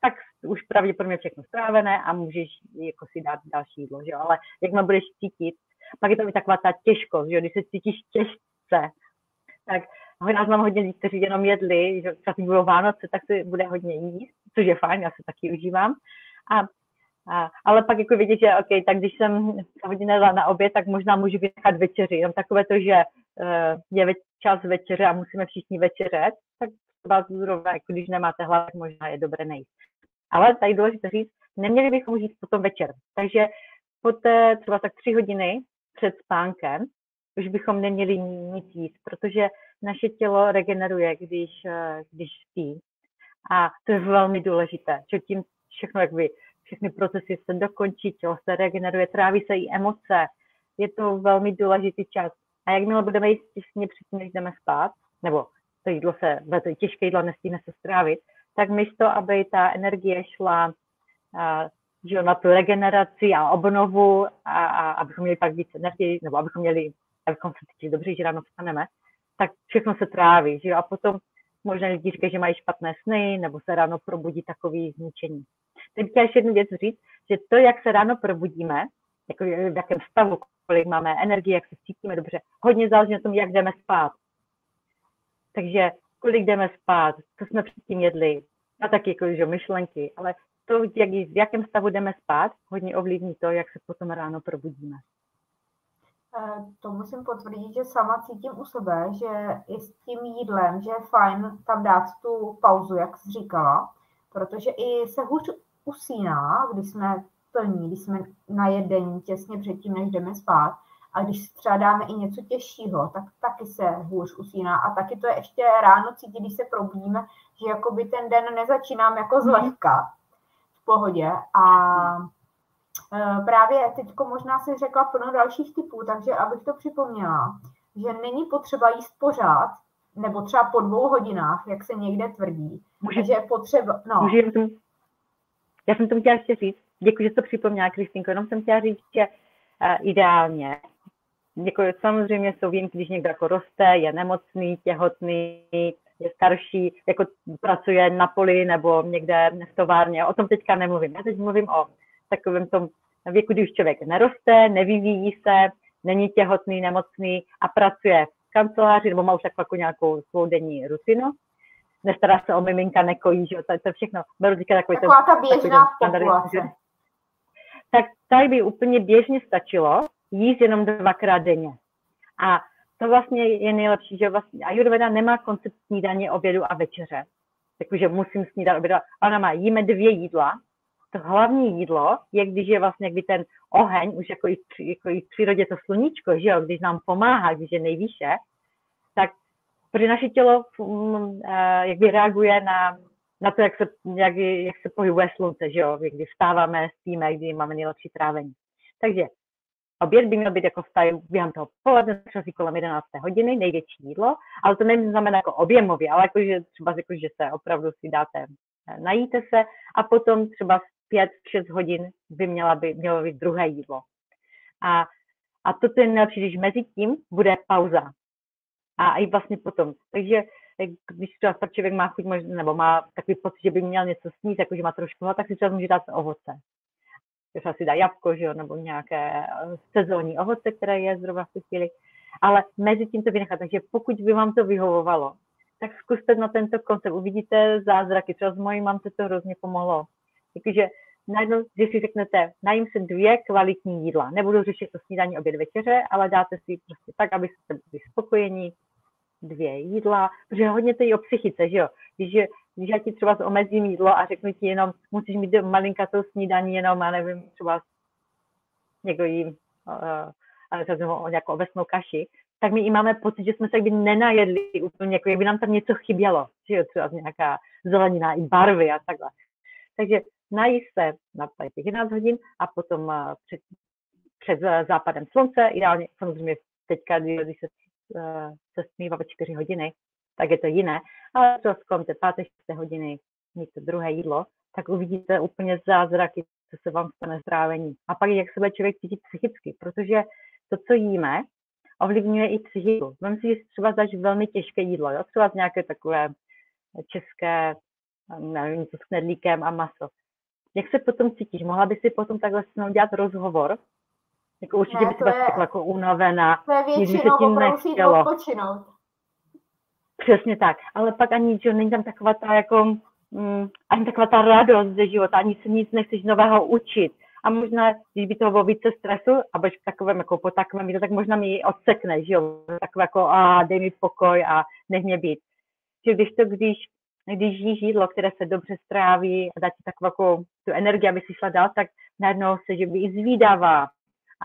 Speaker 2: tak už pravděpodobně všechno strávené a můžeš jako si dát další jídlo, že ale jakmile budeš cítit, pak je to taková ta těžkost, že když se cítíš těžce, tak já znám hodně lidí, kteří jenom jedli, že třeba budou Vánoce, tak se bude hodně jíst, což je fajn, já se taky užívám. A a, ale pak jako vidět, že OK, tak když jsem hodně nedala na oběd, tak možná můžu vynechat večeři. Jenom takové to, že uh, je čas večeře a musíme všichni večeřet, tak třeba zrovna, jako když nemáte hlad, tak možná je dobré nejít. Ale tady důležité říct, neměli bychom jít potom večer. Takže poté třeba tak tři hodiny před spánkem už bychom neměli nic jíst, protože naše tělo regeneruje, když, eh, když spí. A to je velmi důležité, že tím všechno, jak by všechny procesy se dokončí, tělo se regeneruje, tráví se i emoce. Je to velmi důležitý čas. A jakmile budeme jíst těsně předtím, než jdeme spát, nebo to jídlo se, to těžké jídlo nestihne se strávit, tak místo, aby ta energie šla a, že na tu regeneraci a obnovu a, a abychom měli pak víc energie, nebo abychom měli, abychom se cítili dobře, že ráno vstaneme, tak všechno se tráví, že jo? a potom možná lidi říkají, že mají špatné sny, nebo se ráno probudí takový zničení. Teď chtěla ještě jednu věc říct, že to, jak se ráno probudíme, jako v jakém stavu, kolik máme energie, jak se cítíme dobře, hodně záleží na tom, jak jdeme spát. Takže kolik jdeme spát, co jsme předtím jedli, a taky jako, že myšlenky, ale to, jak, v jakém stavu jdeme spát, hodně ovlivní to, jak se potom ráno probudíme.
Speaker 1: Eh, to musím potvrdit, že sama cítím u sebe, že i s tím jídlem, že je fajn tam dát tu pauzu, jak jsi říkala, protože i se hůř usíná, když jsme plní, když jsme na jedení těsně předtím, než jdeme spát. A když třeba dáme i něco těžšího, tak taky se hůř usíná. A taky to je ještě ráno cítit, když se probudíme, že jakoby ten den nezačínám jako zlehka v pohodě. A právě teď možná si řekla plno dalších typů, takže abych to připomněla, že není potřeba jíst pořád, nebo třeba po dvou hodinách, jak se někde tvrdí, může, že je potřeba... No.
Speaker 2: Může, já jsem to chtěla ještě říct, děkuji, že jsi to připomněla, Kristýnko, jenom jsem chtěla říct, že uh, ideálně, jako samozřejmě jsou výjimky, když někdo jako roste, je nemocný, těhotný, je starší, jako pracuje na poli nebo někde v továrně. O tom teďka nemluvím. Já teď mluvím o takovém tom věku, když člověk neroste, nevyvíjí se, není těhotný, nemocný a pracuje v kanceláři nebo má už takovou jako nějakou svou denní rutinu, nestará se o miminka, nekojí, že to, to všechno.
Speaker 1: Beru teďka takový Taková ta běžná populace.
Speaker 2: Tak tady by úplně běžně stačilo jíst jenom dvakrát denně. A to vlastně je nejlepší, že vlastně Ayurveda nemá koncept snídaně, obědu a večeře. Takže musím snídat, obědu. Ona má, jíme dvě jídla. To hlavní jídlo je, když je vlastně jakby ten oheň, už jako i, jako i v přírodě to sluníčko, že jo, když nám pomáhá, když je nejvýše, tak protože naše tělo um, jak by reaguje na, na to, jak se, jak, jak se pohybuje slunce, že jo, kdy vstáváme, spíme, kdy máme nejlepší trávení. Takže oběd by měl být jako vstaj během toho poledne, třeba si kolem 11. hodiny, největší jídlo, ale to neznamená jako objemově, ale jako, že třeba jako, že se opravdu si dáte, eh, najíte se a potom třeba 5-6 hodin by měla by, mělo být druhé jídlo. A, a toto je nejlepší, když mezi tím bude pauza. A i vlastně potom. Takže když třeba tak člověk má chuť, nebo má takový pocit, že by měl něco sníst, jako že má trošku hlad, tak si třeba může dát ovoce třeba si dá jabko, že jo, nebo nějaké eh, sezónní ovoce, které je zrovna v tu chvíli, ale mezi tím to vynechat. Takže pokud by vám to vyhovovalo, tak zkuste na tento koncept, uvidíte zázraky, třeba s mojí mamce to hrozně pomohlo. Takže najednou, když si řeknete, najím se dvě kvalitní jídla, nebudu řešit to snídaní, oběd, večeře, ale dáte si prostě tak, abyste byli spokojení, dvě jídla, protože hodně to je o psychice, že jo. Když, když já ti třeba omezím jídlo a řeknu ti jenom, musíš mít malinkatou snídaní jenom, já nevím, třeba někdo jí, uh, uh, nějakou ovesnou kaši, tak my i máme pocit, že jsme se jakby nenajedli úplně, jako by nám tam něco chybělo, že jo, třeba nějaká zelenina i barvy a takhle. Takže najíst se na těch 11 hodin a potom uh, před, před západem slunce, ideálně samozřejmě teďka, když se se smívá o čtyři hodiny, tak je to jiné, ale kolem té páté, čtvrté hodiny mít to druhé jídlo, tak uvidíte úplně zázraky, co se vám stane zdrávení. A pak jak se bude člověk cítit psychicky, protože to, co jíme, ovlivňuje i psychiku. Vem si, že třeba dáš velmi těžké jídlo, jo? třeba z nějaké takové české, nevím, co s knedlíkem a maso. Jak se potom cítíš? Mohla by si potom takhle s mnou dělat rozhovor jako určitě ne, by se je, jako unavená.
Speaker 1: To je většinou opravdu si odpočinout.
Speaker 2: Přesně tak. Ale pak ani, že není tam taková ta jako, mm, ani taková ta radost ze života, ani se nic nechceš nového učit. A možná, když by to bylo více stresu a budeš v takovém, jako po takovém, tak možná mi odsekne, že jo, takové jako, a dej mi pokoj a nech mě být. Že když to, když, když jíš jídlo, které se dobře stráví a dá ti takovou tu energii, aby si šla dál, tak najednou se, že by i zvídavá,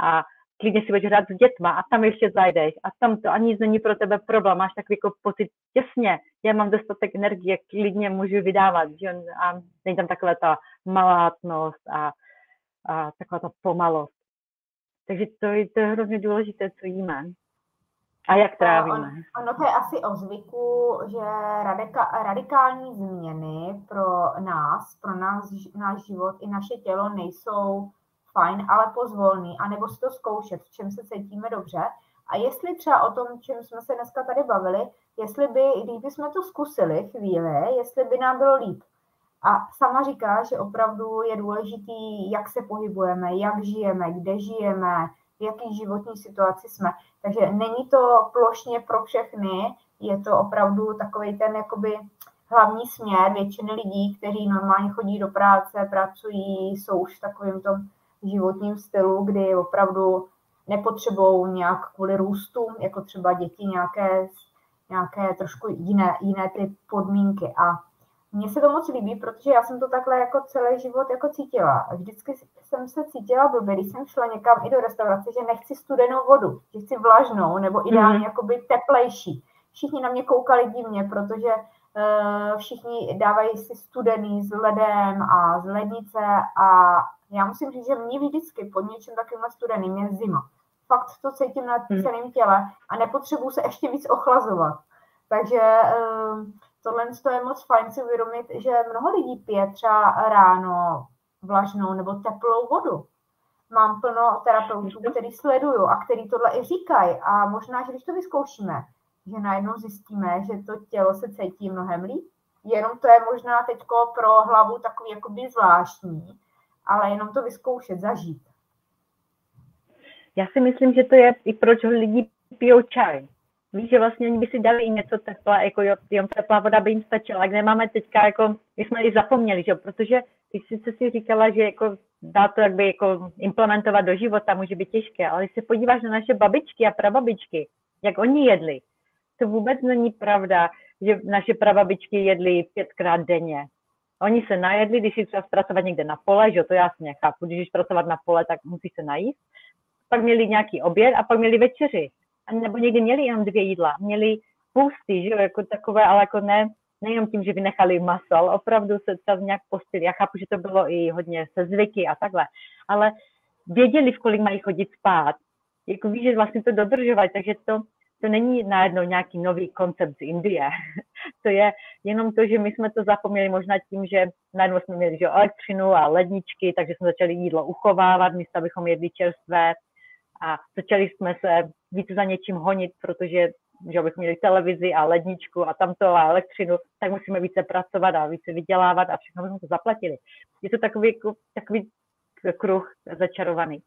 Speaker 2: a klidně si budeš hrát s dětma a tam ještě zajdeš a tam to ani není pro tebe problém, máš takový jako pocit, těsně, já mám dostatek energie, klidně můžu vydávat, že? a není tam taková ta malátnost a, a taková ta pomalost. Takže to je, to je hrozně důležité, co jíme. A jak trávíme? On,
Speaker 1: ono to je asi o zvyku, že radika, radikální změny pro nás, pro nás, náš život i naše tělo nejsou fajn, ale pozvolný, anebo si to zkoušet, v čem se cítíme dobře. A jestli třeba o tom, čem jsme se dneska tady bavili, jestli by, kdyby jsme to zkusili chvíli, jestli by nám bylo líp. A sama říká, že opravdu je důležitý, jak se pohybujeme, jak žijeme, kde žijeme, v jaký životní situaci jsme. Takže není to plošně pro všechny, je to opravdu takový ten jakoby hlavní směr většiny lidí, kteří normálně chodí do práce, pracují, jsou už v takovým tom životním stylu, kdy opravdu nepotřebují nějak kvůli růstu, jako třeba děti, nějaké, nějaké trošku jiné, jiné ty podmínky. A mně se to moc líbí, protože já jsem to takhle jako celý život jako cítila. Vždycky jsem se cítila blbě, když jsem šla někam i do restaurace, že nechci studenou vodu, že chci vlažnou nebo ideálně mm-hmm. jakoby teplejší. Všichni na mě koukali divně, protože uh, všichni dávají si studený s ledem a z lednice a já musím říct, že mě vždycky pod něčím takovým studeným je zima. Fakt to cítím na hmm. celém těle a nepotřebuji se ještě víc ochlazovat. Takže ehm, tohle je moc fajn si uvědomit, že mnoho lidí pije třeba ráno vlažnou nebo teplou vodu. Mám plno terapeutů, který sledují a který tohle i říkají. A možná, že když to vyzkoušíme, že najednou zjistíme, že to tělo se cítí mnohem líp. Jenom to je možná teď pro hlavu takový jakoby zvláštní, ale jenom to vyzkoušet, zažít.
Speaker 2: Já si myslím, že to je i proč lidi pijou čaj. Víš, že vlastně oni by si dali i něco teplé, jako jo, jen teplá voda by jim stačila, jak nemáme teďka, jako, my jsme ji zapomněli, že? protože ty sice si říkala, že jako dá to jakby jako implementovat do života, může být těžké, ale když se podíváš na naše babičky a prababičky, jak oni jedli, to vůbec není pravda, že naše prababičky jedly pětkrát denně. Oni se najedli, když jsi třeba zpracovat někde na pole, že to jasně chápu, když jsi pracovat na pole, tak musí se najíst. Pak měli nějaký oběd a pak měli večeři. Nebo někdy měli jenom dvě jídla. Měli pusty, že jo, jako takové, ale jako ne, nejenom tím, že vynechali maso, ale opravdu se třeba nějak postili. Já chápu, že to bylo i hodně se zvyky a takhle. Ale věděli, v kolik mají chodit spát. Jako víš, že vlastně to dodržovali, takže to, to není najednou nějaký nový koncept z Indie. to je jenom to, že my jsme to zapomněli možná tím, že najednou jsme měli že elektřinu a ledničky, takže jsme začali jídlo uchovávat, místo abychom jedli čerstvé a začali jsme se víc za něčím honit, protože že bychom měli televizi a ledničku a tamto a elektřinu, tak musíme více pracovat a více vydělávat a všechno bychom to zaplatili. Je to takový, jako, takový kruh začarovaný.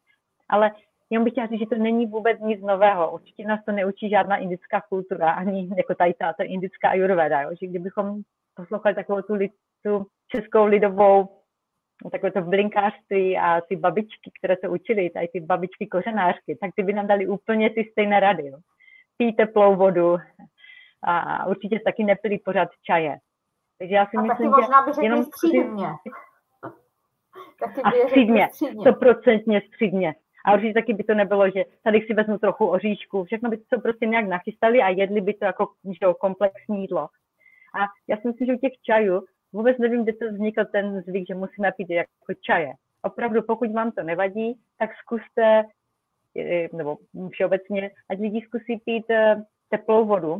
Speaker 2: Ale jenom bych chtěla říct, že to není vůbec nic nového. Určitě nás to neučí žádná indická kultura, ani jako tady ta, ta indická ayurveda, jo? že kdybychom poslouchali takovou tu, tu českou lidovou takové to blinkářství a ty babičky, které to učili, tady ty babičky kořenářky, tak ty by nám dali úplně ty stejné rady. Jo. Pí teplou vodu a určitě taky nepili pořád čaje. Takže já si
Speaker 1: a
Speaker 2: myslím,
Speaker 1: taky možná by řekli jenom střídně.
Speaker 2: Taky by a střídně, stoprocentně střídně. A určitě taky by to nebylo, že tady si vezmu trochu oříšku, všechno by to prostě nějak nachystali a jedli by to jako že, komplexní jídlo. A já si myslím, že u těch čajů vůbec nevím, kde to vznikl ten zvyk, že musíme pít jako čaje. Opravdu, pokud vám to nevadí, tak zkuste, nebo všeobecně, ať lidi zkusí pít eh, teplou vodu,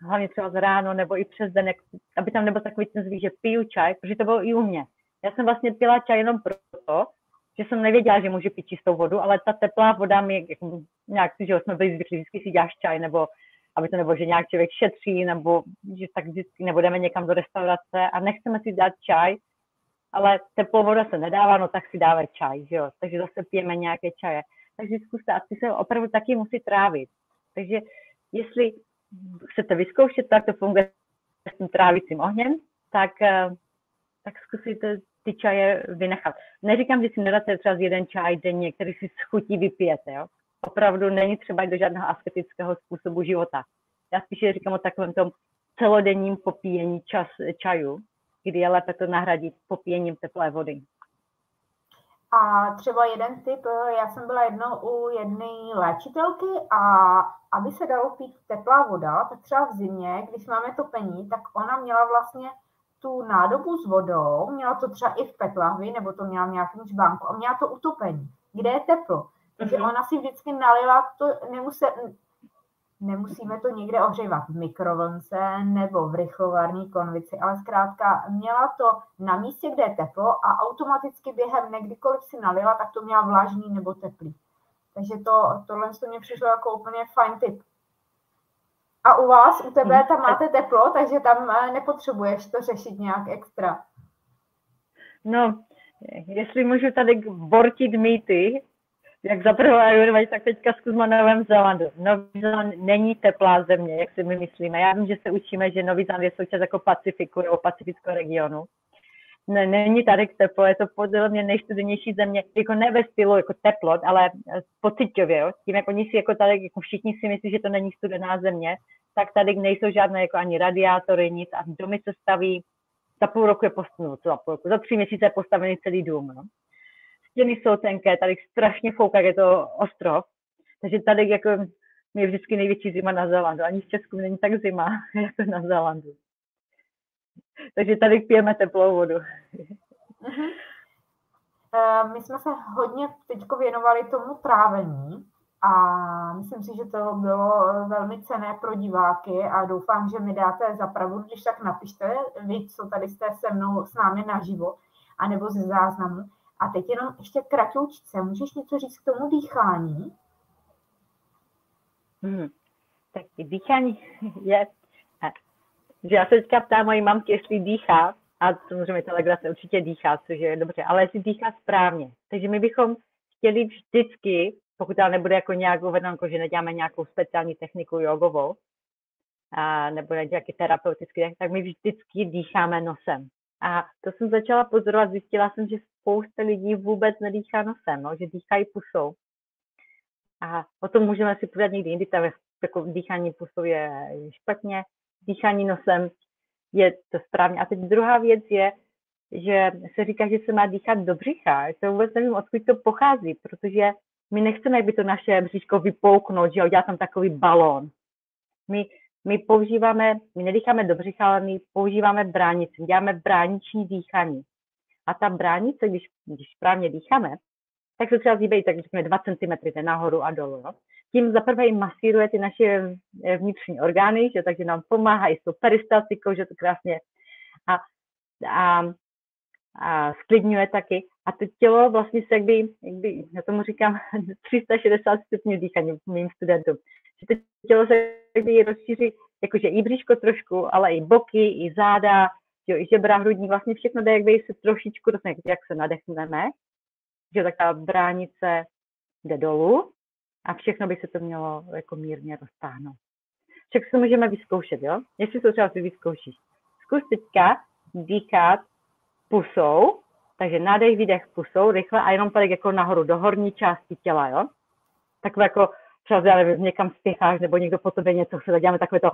Speaker 2: hlavně třeba z ráno nebo i přes den, aby tam nebyl takový ten zvyk, že piju čaj, protože to bylo i u mě. Já jsem vlastně pila čaj jenom proto, že jsem nevěděla, že můžu pít čistou vodu, ale ta teplá voda mi jako, nějak, že jsme byli zvyklí, vždycky si děláš čaj, nebo aby to nebylo, že nějak člověk šetří, nebo že tak vždycky nebudeme někam do restaurace a nechceme si dát čaj, ale teplou voda se nedává, no tak si dáme čaj, že jo? takže zase pijeme nějaké čaje. Takže zkuste, a ty se opravdu taky musí trávit. Takže jestli chcete vyzkoušet, tak to funguje s tím trávicím ohněm, tak, eh, tak zkusíte ty čaje vynechat. Neříkám, že si nedáte třeba jeden čaj denně, který si schutí vypijete, jo? Opravdu není třeba jít do žádného asketického způsobu života. Já spíše říkám o takovém tom celodenním popíjení čas, čaju, kdy je lépe to nahradit popíjením teplé vody.
Speaker 1: A třeba jeden tip, já jsem byla jednou u jedné léčitelky a aby se dalo pít teplá voda, tak třeba v zimě, když máme topení, tak ona měla vlastně tu nádobu s vodou, měla to třeba i v petlahvi, nebo to měla v nějakém žbánku a měla to utopení, kde je teplo. Takže mm-hmm. ona si vždycky nalila to, nemusí, nemusíme to někde ohřívat v mikrovlnce nebo v rychlovarní konvici, ale zkrátka měla to na místě, kde je teplo a automaticky během někdykoliv si nalila, tak to měla vlažný nebo teplý. Takže to, tohle to mě přišlo jako úplně fajn tip. A u vás, u tebe, mhm. tam máte teplo, takže tam eh, nepotřebuješ to řešit nějak extra.
Speaker 2: No, jestli můžu tady bortit mýty, jak zaprvé Ayurveda, tak teďka zkusme Novém Zélandu. Nový Zéland není teplá země, jak si my myslíme. Já vím, že se učíme, že Nový Zéland je součást jako Pacifiku nebo pacifického regionu. Ne, není tady teplo, je to podle mě nejstudenější země, jako ne ve stylu jako teplot, ale pocitově, jo. Tím, jak oni si jako tady, jako všichni si myslí, že to není studená země, tak tady nejsou žádné jako ani radiátory, nic a domy se staví, za půl roku je postavený, za půl roku, za tři měsíce je postavený celý dům, no stěny jsou tenké, tady strašně fouká, je to ostrov, takže tady jako je vždycky největší zima na Zélandu. Ani v Česku není tak zima, jako na Zélandu. Takže tady pijeme teplou vodu.
Speaker 1: Uh-huh. My jsme se hodně teď věnovali tomu trávení a myslím si, že to bylo velmi cené pro diváky a doufám, že mi dáte zapravu, když tak napište vy, co tady jste se mnou s námi naživo, anebo ze záznamu. A teď jenom ještě kratoučce, můžeš něco říct k tomu dýchání?
Speaker 2: Hmm. Tak dýchání je, že já se teďka ptám mojí mamky, jestli dýchá, a samozřejmě ta legrace určitě dýchá, což je dobře, ale jestli dýchá správně. Takže my bychom chtěli vždycky, pokud ale nebude jako nějak uvedeno, že neděláme nějakou speciální techniku jogovou, a, nebo nějaký terapeutický, tak my vždycky dýcháme nosem. A to jsem začala pozorovat, zjistila jsem, že spousta lidí vůbec nedýchá nosem, no, že dýchají pusou. A o tom můžeme si povědět někdy jindy, tam jako dýchání pusou je špatně, dýchání nosem je to správně. A teď druhá věc je, že se říká, že se má dýchat do břicha. Já vůbec nevím, odkud to pochází, protože my nechceme, aby to naše břiško vypouknout, že udělat tam takový balón. My my používáme, my nedýcháme do břicha, ale my používáme bránici, děláme brániční dýchání. A ta bránice, když, když správně dýcháme, tak se třeba zhýbají tak řekněme 2 cm nahoru a dolů. No. Tím zaprvé masíruje ty naše vnitřní orgány, že, takže nám pomáhá i s tou peristaltikou, že to krásně a, a, a sklidňuje taky. A to tělo vlastně se jakby, jakby, já tomu říkám 360 stupňů dýchání mým studentům. Že to tělo se rozšíří, jakože i bříško trošku, ale i boky, i záda, jo, i žebra, hrudní, vlastně všechno jde jakby se trošičku, jak, jak se nadechneme, že tak ta bránice jde dolů a všechno by se to mělo jako mírně roztáhnout. Však si to můžeme vyzkoušet, jo? Jestli to třeba ty vyzkoušíš. Zkus teďka dýchat pusou, takže nádech, výdech pusou, rychle a jenom tady jako nahoru, do horní části těla, jo? Takové jako třeba, já nevím, někam spěcháš, nebo někdo po tobě něco chce, děláme takové to,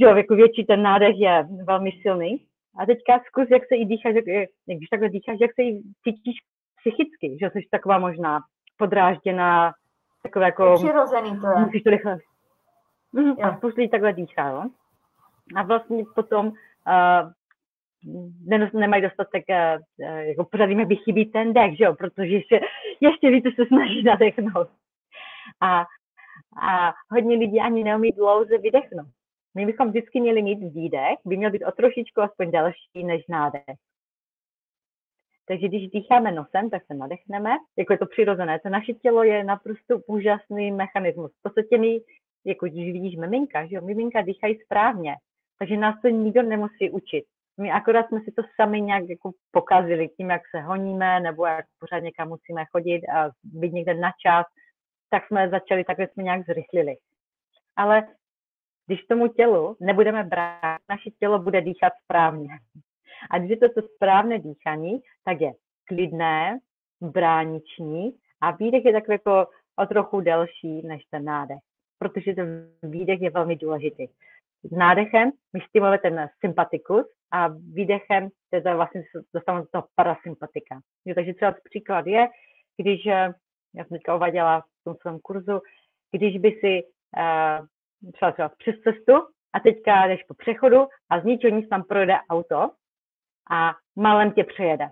Speaker 2: že jo, jako větší ten nádech je velmi silný. A teďka zkus, jak se i dýcháš, jak, když takhle dýcháš, jak se i cítíš psychicky, že jsi taková možná podrážděná, takové jako...
Speaker 1: Přirozený to je.
Speaker 2: Musíš to rychle. Mm, a spoustu takhle dýchá, jo? A vlastně potom uh, nemají dostatek, uh, jako pořád jim chybí ten dech, že jo, protože ještě, ještě více se snaží nadechnout. A, a hodně lidí ani neumí dlouze vydechnout. My bychom vždycky měli mít výdech, by měl být o trošičku aspoň delší než nádech. Takže když dýcháme nosem, tak se nadechneme, jako je to přirozené. To naše tělo je naprosto úžasný mechanismus. V podstatě my, jako když vidíš miminka, že jo, miminka dýchají správně, takže nás to nikdo nemusí učit. My akorát jsme si to sami nějak jako pokazili tím, jak se honíme, nebo jak pořád někam musíme chodit a být někde na čas, tak jsme začali, takhle jsme nějak zrychlili. Ale když tomu tělu nebudeme brát, naše tělo bude dýchat správně. A když je to to správné dýchání, tak je klidné, brániční a výdech je takový jako o trochu delší než ten nádech, protože ten výdech je velmi důležitý. Nádechem my stimulujeme ten sympatikus a výdechem teda vlastně dostáváme do toho parasympatika. Takže třeba příklad je, když, eh, já jsem teďka uvaděla v tom svém kurzu, když by si uh, třeba, třeba přes cestu a teďka jdeš po přechodu a z ničeho nic tam projede auto a malem tě přejede.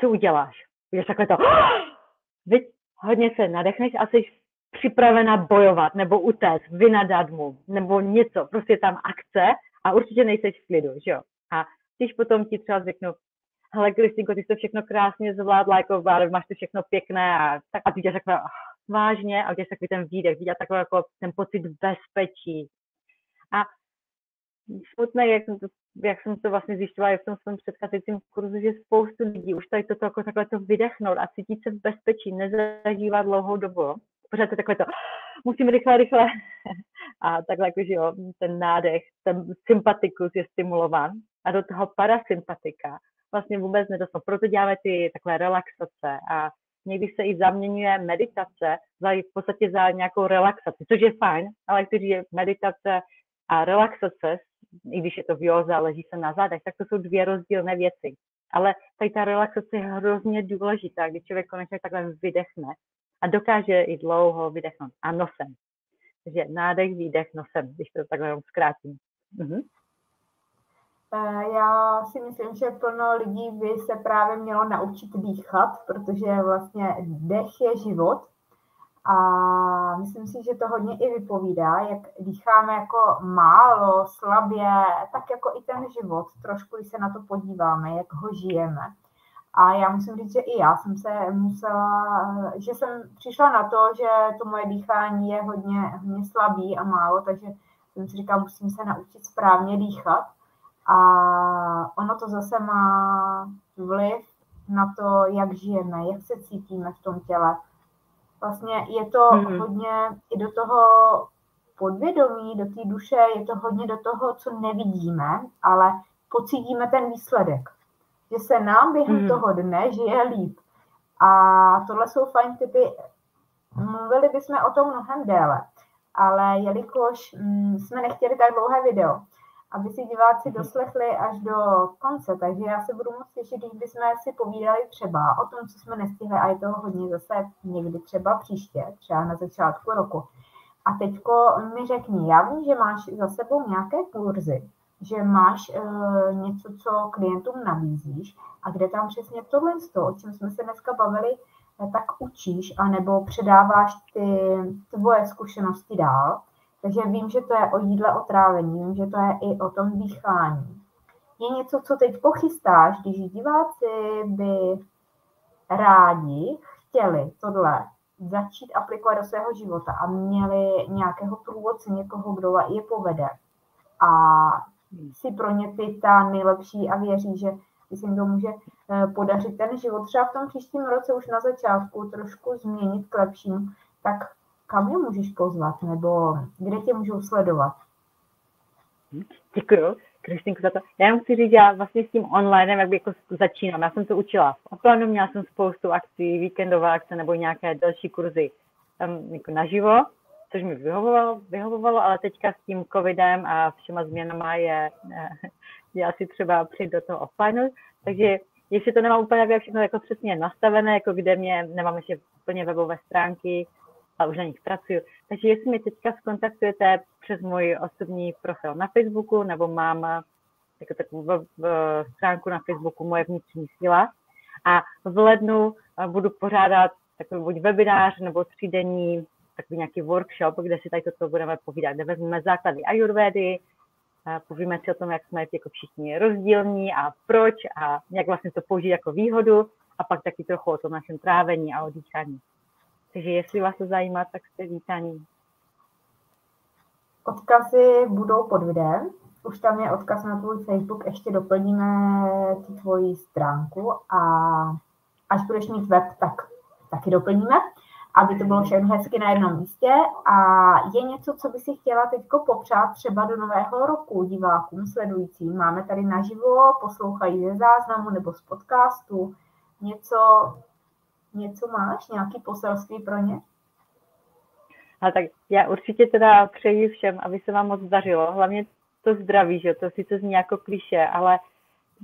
Speaker 2: Co uděláš? Víš, takhle to, Víš, hodně se nadechneš a jsi připravena bojovat nebo utéct, vynadat mu, nebo něco, prostě tam akce a určitě nejseš v klidu, že jo? A když potom ti třeba řeknu, hele, Kristinko, ty jsi to všechno krásně zvládla, jako máš to všechno pěkné a, tak, a ty tě takhle, oh, vážně, a uděláš takový ten výdech, vidět takový jako ten pocit bezpečí. A smutné, jak jsem to, jak jsem to vlastně zjišťovala v tom svém předcházejícím kurzu, že spoustu lidí už tady toto jako takhle to vydechnout a cítit se v bezpečí, nezažívat dlouhou dobu. Pořád je takové to, musím rychle, rychle. A takhle jako, že jo, ten nádech, ten sympatikus je stimulován a do toho parasympatika vlastně vůbec nedostanou. Proto děláme ty takové relaxace a někdy se i zaměňuje meditace za, v podstatě za nějakou relaxaci, což je fajn, ale když je meditace a relaxace i když je to v józe a leží se na zádech, tak to jsou dvě rozdílné věci. Ale tady ta relaxace je hrozně důležitá, když člověk konečně takhle vydechne a dokáže i dlouho vydechnout. A nosem. Takže nádech, výdech nosem, když to takhle zkrátím. Mhm.
Speaker 1: Já si myslím, že plno lidí by se právě mělo naučit dýchat, protože vlastně dech je život a myslím si, že to hodně i vypovídá, jak dýcháme jako málo, slabě, tak jako i ten život, trošku když se na to podíváme, jak ho žijeme. A já musím říct, že i já jsem se musela, že jsem přišla na to, že to moje dýchání je hodně, hodně slabý a málo, takže jsem si říkala, musím se naučit správně dýchat. A ono to zase má vliv na to, jak žijeme, jak se cítíme v tom těle Vlastně je to mm-hmm. hodně i do toho podvědomí, do té duše, je to hodně do toho, co nevidíme, ale pocítíme ten výsledek. Že se nám během mm-hmm. toho dne žije líp. A tohle jsou fajn typy. Mluvili bychom o tom mnohem déle, ale jelikož mm, jsme nechtěli tak dlouhé video, aby si diváci mhm. doslechli až do konce. Takže já se budu moc těšit, když bychom si povídali třeba o tom, co jsme nestihli a je toho hodně zase někdy třeba příště, třeba na začátku roku. A teďko mi řekni, já vím, že máš za sebou nějaké kurzy, že máš uh, něco, co klientům nabízíš a kde tam přesně tohle, o čem jsme se dneska bavili, tak učíš, anebo předáváš ty tvoje zkušenosti dál. Takže vím, že to je o jídle, o trávení, vím, že to je i o tom dýchání. Je něco, co teď pochystáš, když diváci by rádi chtěli tohle začít aplikovat do svého života a měli nějakého průvodce, někoho, kdo je povede a si pro ně ty ta nejlepší a věří, že se jim to může eh, podařit ten život třeba v tom příštím roce už na začátku trošku změnit k lepšímu, tak kam je můžeš pozvat nebo kde tě můžou sledovat?
Speaker 2: Děkuju. Kristýnku za to. Já jenom chci říct, já vlastně s tím online, jak jako začínám, já jsem to učila. Plánu měla jsem spoustu akcí, víkendové akce nebo nějaké další kurzy tam jako naživo, což mi vyhovovalo, vyhovovalo, ale teďka s tím covidem a všema změnama je, je asi třeba přijít do toho offline, takže ještě to nemám úplně všechno jako přesně nastavené, jako kde mě, nemám ještě úplně webové stránky, a už na nich pracuju. Takže jestli mě teďka skontaktujete přes můj osobní profil na Facebooku, nebo mám eh, jako takovou v, stránku na Facebooku Moje vnitřní síla. A v lednu eh, budu pořádat takový buď webinář nebo třídenní takový nějaký workshop, kde si tady toto budeme povídat, kde vezmeme základy ayurvedy, povíme si o tom, jak jsme jako všichni rozdílní a proč a jak vlastně to použít jako výhodu a pak taky trochu o tom našem trávení a o. Takže jestli vás to zajímá, tak jste vítaní.
Speaker 1: Odkazy budou pod videem. Už tam je odkaz na tvůj Facebook, ještě doplníme tu tvoji stránku a až budeš mít web, tak taky doplníme, aby to bylo všechno hezky na jednom místě. A je něco, co by si chtěla teď popřát třeba do nového roku divákům sledujícím. Máme tady naživo, poslouchají ze záznamu nebo z podcastu. Něco, něco máš, nějaký poselství pro ně?
Speaker 2: A tak já určitě teda přeji všem, aby se vám moc dařilo. Hlavně to zdraví, že to sice zní jako kliše, ale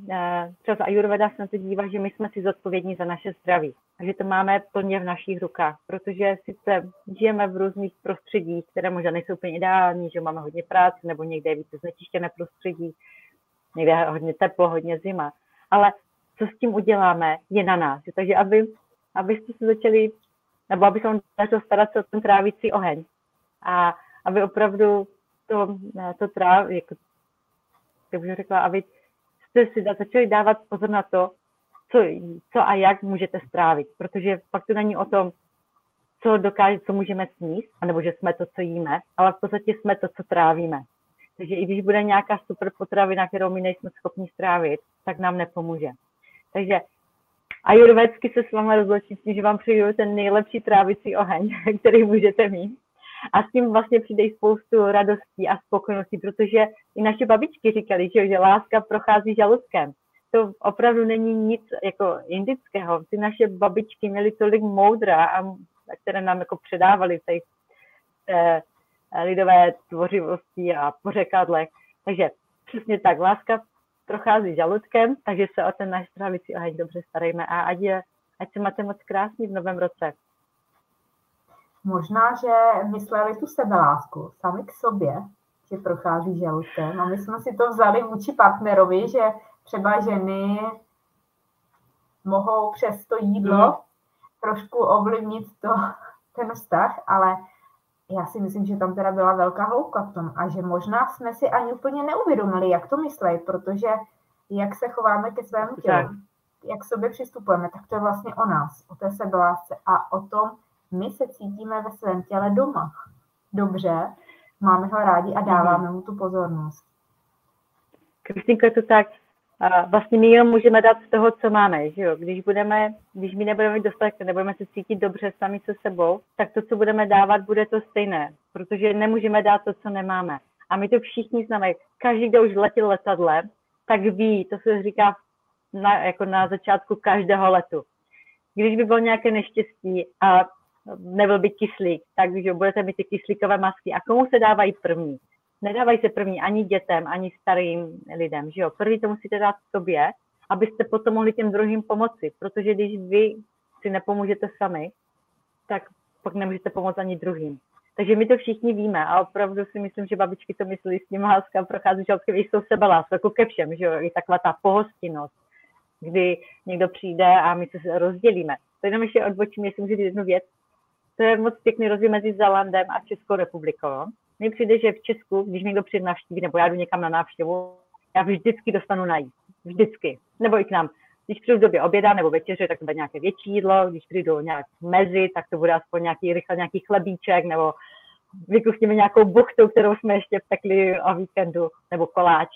Speaker 2: uh, třeba Ayurveda se na to dívá, že my jsme si zodpovědní za naše zdraví. A že to máme plně v našich rukách, protože sice žijeme v různých prostředích, které možná nejsou úplně ideální, že máme hodně práce nebo někde je více znečištěné prostředí, někde je hodně teplo, hodně zima. Ale co s tím uděláme, je na nás. Takže aby abyste se začali, nebo abychom začali starat se o ten trávící oheň. A aby opravdu to, to tráv, jako, jak bych řekla, aby jste si začali dávat pozor na to, co, co a jak můžete strávit. Protože pak to není o tom, co dokáže, co můžeme sníst, anebo že jsme to, co jíme, ale v podstatě jsme to, co trávíme. Takže i když bude nějaká super potravina, kterou my nejsme schopni strávit, tak nám nepomůže. Takže ajurvédsky se s vámi rozloučím s tím, že vám přeju ten nejlepší trávicí oheň, který můžete mít. A s tím vlastně přijde spoustu radostí a spokojenosti, protože i naše babičky říkali, že, že láska prochází žaludkem. To opravdu není nic jako indického. Ty naše babičky měly tolik moudra, a, které nám jako předávali v té eh, lidové tvořivosti a pořekadlech. Takže přesně tak, láska prochází žaludkem, takže se o ten náš trávicí oheň dobře starejme a ať, je, ať se máte moc krásný v novém roce.
Speaker 1: Možná, že mysleli tu sebelásku sami k sobě, že prochází žaludkem a my jsme si to vzali vůči partnerovi, že třeba ženy mohou přes to jídlo mm. trošku ovlivnit to, ten vztah, ale já si myslím, že tam teda byla velká hloubka v tom a že možná jsme si ani úplně neuvědomili, jak to myslet, protože jak se chováme ke svému tělu, tak. jak k sobě přistupujeme, tak to je vlastně o nás, o té sebelásce a o tom, my se cítíme ve svém těle doma. Dobře, máme ho rádi a dáváme mu tu pozornost.
Speaker 2: Kristýnko, to tak vlastně my jenom můžeme dát z toho, co máme, že jo? Když budeme, když my nebudeme dostatek, nebudeme se cítit dobře sami se sebou, tak to, co budeme dávat, bude to stejné, protože nemůžeme dát to, co nemáme. A my to všichni známe. Každý, kdo už letěl letadlem, tak ví, to se říká na, jako na začátku každého letu. Když by bylo nějaké neštěstí a nebyl by kyslík, tak že budete mít ty kyslíkové masky. A komu se dávají první? Nedávají se první ani dětem, ani starým lidem, že jo. První to musíte dát sobě, abyste potom mohli těm druhým pomoci, protože když vy si nepomůžete sami, tak pak nemůžete pomoct ani druhým. Takže my to všichni víme a opravdu si myslím, že babičky to myslí s tím láska prochází s tou sebeláska, jako ke všem, že jo, i taková ta pohostinnost, kdy někdo přijde a my se rozdělíme. to jenom ještě odbočím, jestli můžu říct jednu věc. To je moc pěkný rozdíl mezi Zelandem a Českou republikou. Mně přijde, že v Česku, když někdo přijde navštíví, nebo já jdu někam na návštěvu, já vždycky dostanu najít. Vždycky. Nebo i k nám. Když přijdu v době oběda nebo večeře, tak to bude nějaké větší jídlo. Když přijdu nějak mezi, tak to bude aspoň nějaký rychle nějaký chlebíček nebo vykusíme nějakou buchtu, kterou jsme ještě pekli o víkendu, nebo koláč.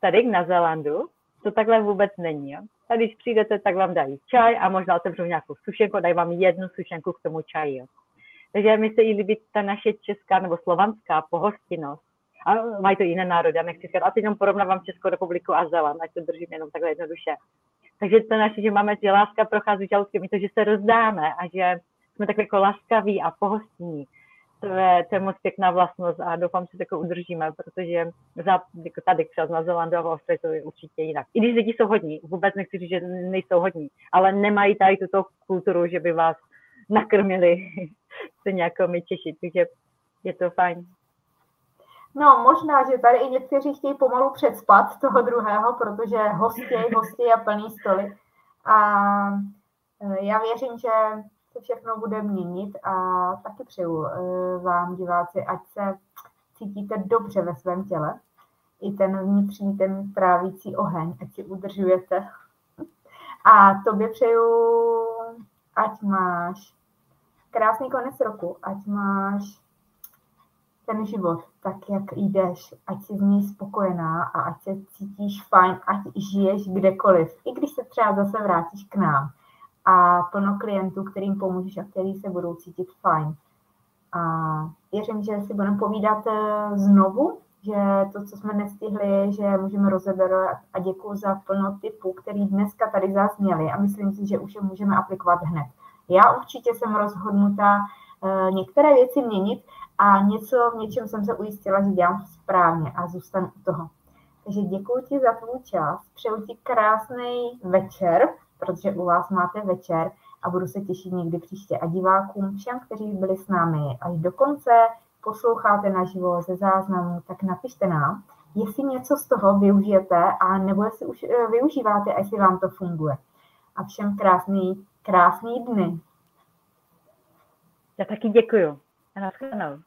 Speaker 2: Tady na Zelandu to takhle vůbec není. Jo? Tady, když přijdete, tak vám dají čaj a možná otevřou nějakou sušenku, dají vám jednu sušenku k tomu čaji. Jo? Takže mi se i líbí ta naše česká nebo slovanská pohostinnost. A mají to jiné národy, já nechci říkat. A teď jenom porovnávám Českou republiku a Zeland, ať to držím jenom takhle jednoduše. Takže to naše, že máme, že láska prochází žaludkem, to, že se rozdáme a že jsme tak jako laskaví a pohostinní to je, to je moc pěkná vlastnost a doufám, že to udržíme, protože za, jako tady třeba z Zelandu a v to je určitě jinak. I když lidi jsou hodní, vůbec nechci říct, že nejsou hodní, ale nemají tady tuto kulturu, že by vás nakrmili se nějakou my Češi, takže je to fajn.
Speaker 1: No, možná, že tady i někteří chtějí pomalu předspat toho druhého, protože hostěj, hostěj a plný stoly. A e, já věřím, že se všechno bude měnit a taky přeju eh, vám, diváci, ať se cítíte dobře ve svém těle. I ten vnitřní, ten trávící oheň, ať si udržujete. A tobě přeju, ať máš krásný konec roku, ať máš ten život tak, jak jdeš, ať jsi z něj spokojená a ať se cítíš fajn, ať žiješ kdekoliv, i když se třeba zase vrátíš k nám a plno klientů, kterým pomůžeš a který se budou cítit fajn. A věřím, že si budeme povídat eh, znovu, že to, co jsme nestihli, že můžeme rozebrat a děkuji za plno typů, který dneska tady zazněli a myslím si, že už je můžeme aplikovat hned. Já určitě jsem rozhodnutá eh, některé věci měnit a něco, v něčem jsem se ujistila, že dělám správně a zůstanu u toho. Takže děkuji ti za tvůj čas, přeju ti krásný večer, protože u vás máte večer a budu se těšit někdy příště. A divákům, všem, kteří byli s námi až do konce, posloucháte naživo ze záznamu, tak napište nám, jestli něco z toho využijete a nebo jestli už eh, využíváte a jestli vám to funguje. A všem krásný, krásný dny.
Speaker 2: Já taky děkuju. A nashledanou.